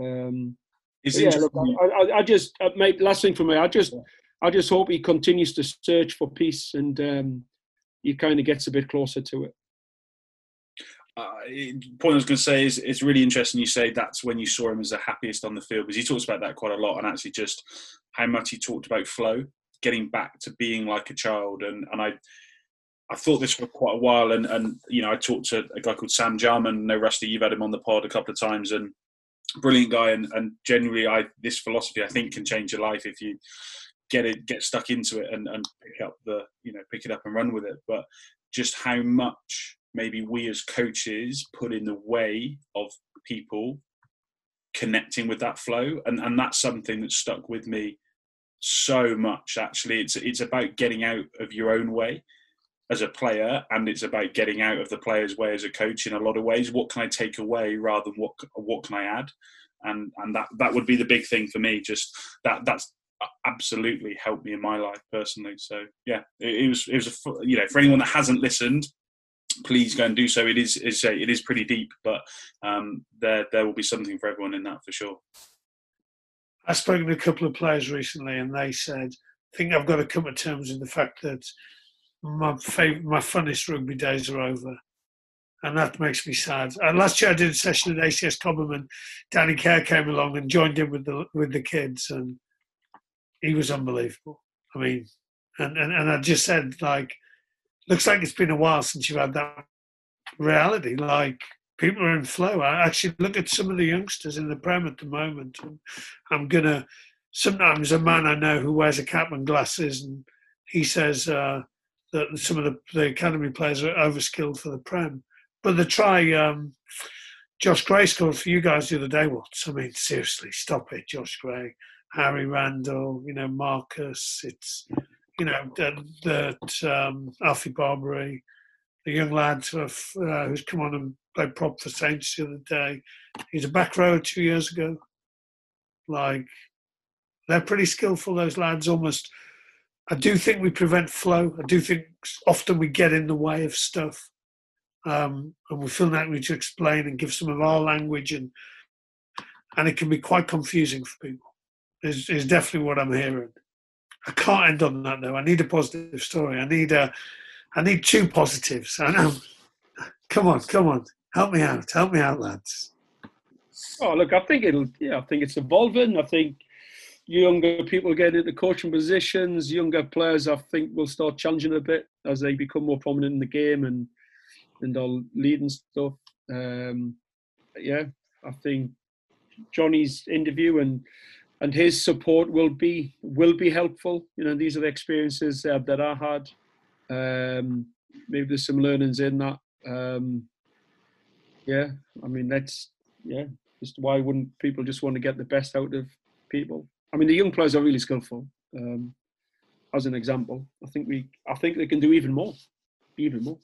Um, yeah, look, I, I, I, just, uh, mate. Last thing for me, I just, I just hope he continues to search for peace and um, he kind of gets a bit closer to it. Uh, point I was going to say is it's really interesting you say that's when you saw him as the happiest on the field because he talks about that quite a lot and actually just how much he talked about flow, getting back to being like a child and and I I thought this for quite a while, and and you know I talked to a guy called Sam Jarman. No, Rusty, you've had him on the pod a couple of times, and brilliant guy. And and generally, I this philosophy I think can change your life if you get it, get stuck into it, and and pick up the you know pick it up and run with it. But just how much maybe we as coaches put in the way of people connecting with that flow, and and that's something that stuck with me so much. Actually, it's it's about getting out of your own way as a player and it's about getting out of the player's way as a coach in a lot of ways. What can i take away rather than what what can i add? And and that that would be the big thing for me. Just that that's absolutely helped me in my life personally. So yeah it, it was it was a you know for anyone that hasn't listened please go and do so. It is is it is pretty deep but um there there will be something for everyone in that for sure. I've spoken to a couple of players recently and they said i think i've got to come to terms with the fact that my favorite, my funnest rugby days are over, and that makes me sad. And last year I did a session at ACS Cobham, and Danny Care came along and joined in with the with the kids, and he was unbelievable. I mean, and and, and I just said like, looks like it's been a while since you've had that reality. Like people are in flow. I actually look at some of the youngsters in the Prem at the moment, and I'm gonna. Sometimes a man I know who wears a cap and glasses, and he says. Uh, that some of the, the academy players are overskilled for the Prem. But the try um, Josh Gray scored for you guys the other day. What? I mean, seriously, stop it, Josh Gray, Harry Randall, you know, Marcus. It's you know that that um, Alfie Barbeary, the young lad uh, who's come on and played prop for Saints the other day. He's a back row two years ago. Like they're pretty skillful. Those lads almost I do think we prevent flow. I do think often we get in the way of stuff. Um, and we feel like we need to explain and give some of our language and and it can be quite confusing for people. Is is definitely what I'm hearing. I can't end on that though. I need a positive story. I need a I need two positives. I know. Come on, come on. Help me out. Help me out, lads. Oh look, I think it'll yeah, I think it's evolving. I think younger people get into coaching positions. Younger players, I think, will start challenging a bit as they become more prominent in the game and and are leading stuff. Um, yeah, I think Jonny's interview and and his support will be will be helpful. You know, these are the experiences uh, that I had. Um, maybe there's some learnings in that. Um, yeah, I mean that's yeah. Just why wouldn't people just want to get the best out of people? I mean, the young players are really skillful. Um, as an example, I think we, I think they can do even more, even more.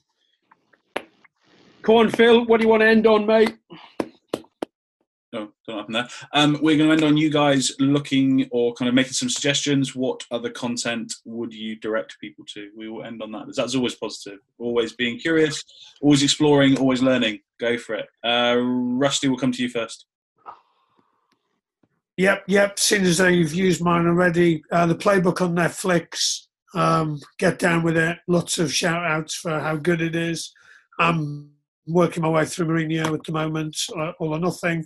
Come on, Phil. What do you want to end on, mate? No, don't happen there. Um, we're going to end on you guys looking or kind of making some suggestions. What other content would you direct people to? We will end on that. That's always positive. Always being curious, always exploring, always learning. Go for it. Uh, Rusty, we'll come to you first. Yep, yep. Seeing as though you've used mine already, uh, the playbook on Netflix. Um, get down with it. Lots of shout outs for how good it is. I'm working my way through Mourinho at the moment, uh, all or nothing,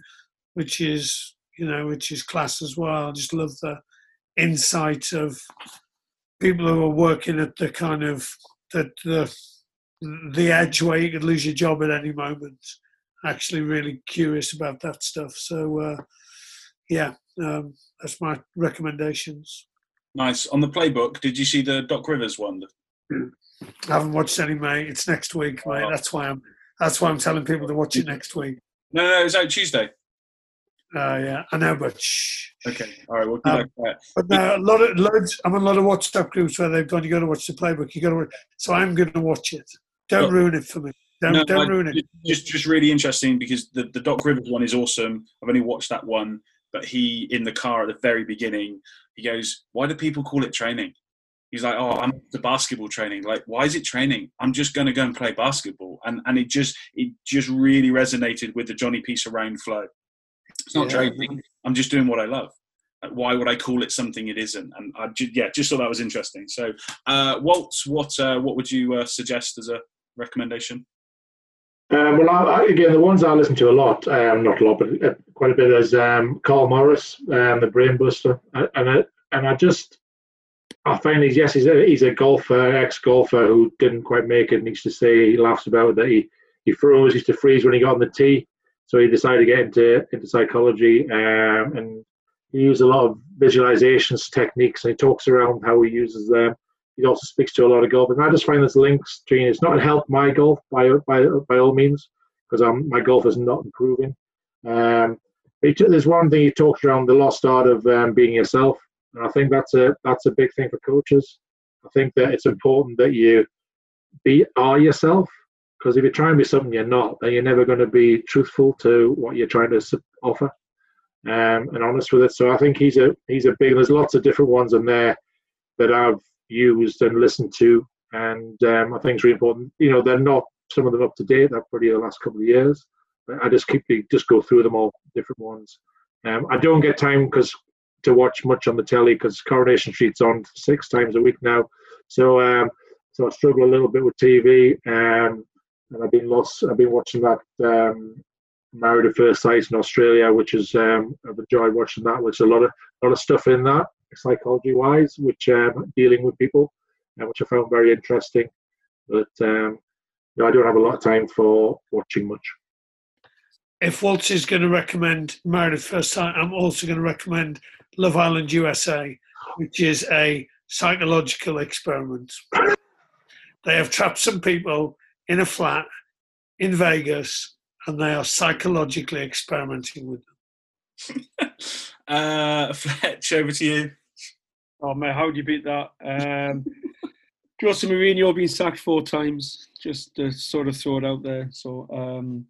which is you know which is class as well. I just love the insight of people who are working at the kind of the the, the edge where you could lose your job at any moment. Actually, really curious about that stuff. So. Uh, yeah, um, that's my recommendations. Nice. On the playbook, did you see the Doc Rivers one? I haven't watched any, mate. It's next week, mate. Oh. That's why I'm. That's why I'm telling people to watch it next week. No, no, it's out Tuesday. Uh, yeah, I know, but shh. Okay, all right, we'll um, But no, a lot of loads. I'm in a lot of WhatsApp groups where they've gone. You got to watch the playbook. You got to watch. So I'm going to watch it. Don't ruin it for me. Don't, no, don't ruin it. Just, just really interesting because the the Doc Rivers one is awesome. I've only watched that one but he in the car at the very beginning he goes why do people call it training? He's like oh i'm the basketball training. Like why is it training? I'm just going to go and play basketball. And and it just it just really resonated with the Jonny piece around flow. It's not yeah. training. I'm just doing what i love. Like, why would i call it something it isn't? And i just, yeah just thought that was interesting. So uh walt what uh, what would you uh, suggest as a recommendation um, well, I, again, the ones I listen to a lot, um, not a lot, but uh, quite a bit, is um, Karl Morris, um, the Brain Booster, and I, and I just I find he's yes, he's a, he's a golfer, ex golfer who didn't quite make it. And he used to say he laughs about that he he froze, used to freeze when he got on the tee, so he decided to get into into psychology, um, and he uses a lot of visualizations techniques, and he talks around how he uses them he also speaks to a lot of golfers. And I just find this links between it's not helped my golf by by by all means because I'm my golf is not improving. Um, there's one thing he talks around the lost art of um, being yourself, and I think that's a that's a big thing for coaches. I think that it's important that you be are yourself because if you're trying to be something you're not, then you're never going to be truthful to what you're trying to offer um, and honest with it. So I think he's a he's a big. There's lots of different ones in there that I've used and listened to, and um, I think it's really important. You know, they're not some of them up to date. They're probably the last couple of years. I just keep just go through them all, different ones. Um, I don't get time because to watch much on the telly because Coronation Street's on six times a week now, so um, so I struggle a little bit with TV. Um, and I've been lost. I've been watching that um, Married at First Sight in Australia, which is um, I've enjoyed watching that. Which a lot of a lot of stuff in that psychology wise, which um, dealing with people, uh, which I found very interesting. But um, you know, I don't have a lot of time for watching much. If Walt's is going to recommend Married at First Sight, I'm also going to recommend Love Island USA, which is a psychological experiment. they have trapped some people in a flat in Vegas and they are psychologically experimenting with them. uh, Fletch, over to you. Oh man, how do you beat that? Um, Jose Mourinho being sacked four times, just to sort of throw it out there. So, um,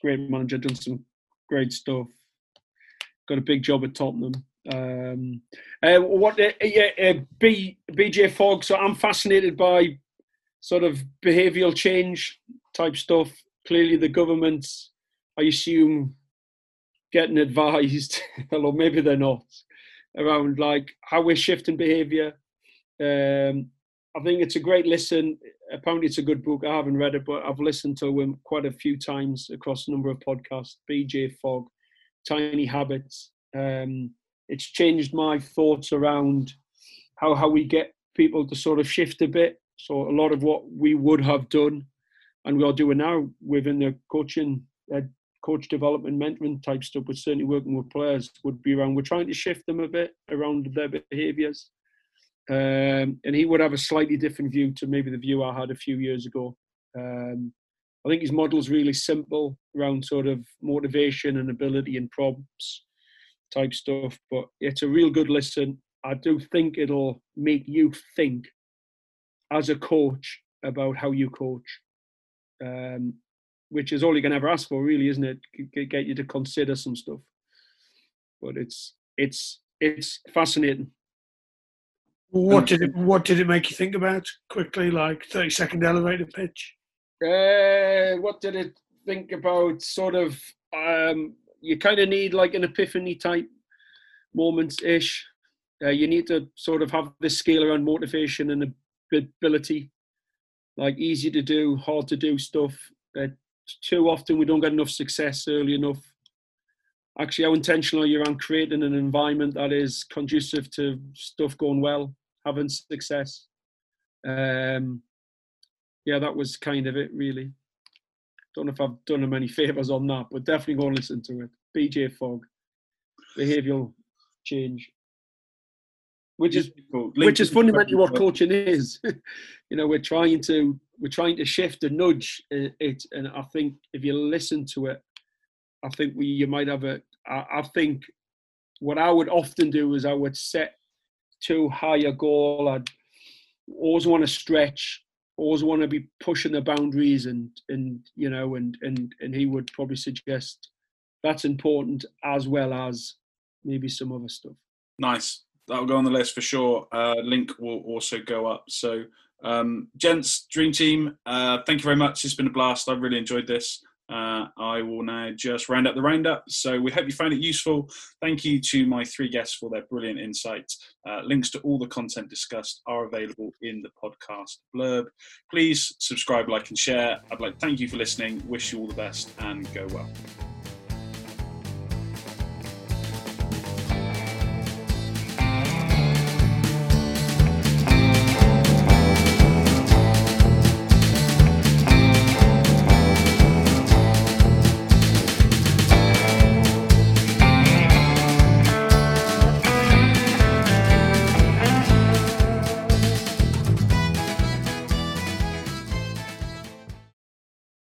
great manager, done some great stuff. Got a big job at Tottenham. Um, uh, what? Uh, yeah, uh, B, BJ Fogg. So I'm fascinated by sort of behavioural change type stuff. Clearly, the government, I assume, getting advised, although maybe they're not around like how we're shifting behaviour. Um, I think it's a great listen. Apparently, it's a good book. I haven't read it, but I've listened to him quite a few times across a number of podcasts. BJ Fogg, Tiny Habits. Um, it's changed my thoughts around how how we get people to sort of shift a bit. So a lot of what we would have done, and we are doing now within the coaching uh, coach development, mentoring type stuff, but certainly working with players would be around. We're trying to shift them a bit around their behaviours. Um, and he would have a slightly different view to maybe the view I had a few years ago. Um, I think his model is really simple around sort of motivation and ability and prompts type stuff, but it's a real good listen. I do think it'll make you think as a coach about how you coach. Um, which is all you can ever ask for, really, isn't it? Get you to consider some stuff. but it's it's it's fascinating. What did it What did it make you think about quickly? Like thirty second elevator pitch. Uh, what did it think about? Sort of, um, you kind of need like an epiphany type moment ish. Uh, you need to sort of have this scale around motivation and ability, like easy to do, hard to do stuff. Uh, too often we don't get enough success early enough. Actually, how intentional are you around creating an environment that is conducive to stuff going well, having success? Um, yeah, that was kind of it, really. Don't know if I've done him any favours on that, but definitely go and listen to it. BJ Fogg, behavioural change, which is which is fundamentally what coaching is. you know, we're trying to we're trying to shift and nudge uh, it, and I think if you listen to it, I think we you might have a. I, I think what I would often do is I would set too high a goal. I'd always want to stretch, always want to be pushing the boundaries, and and you know, and and and he would probably suggest that's important as well as maybe some other stuff. Nice. That'll go on the list for sure. Uh, link will also go up. So, um, gents, dream team, uh, thank you very much. It's been a blast. I've really enjoyed this. Uh, I will now just round up the roundup. So, we hope you found it useful. Thank you to my three guests for their brilliant insights. Uh, links to all the content discussed are available in the podcast blurb. Please subscribe, like, and share. I'd like thank you for listening. Wish you all the best and go well.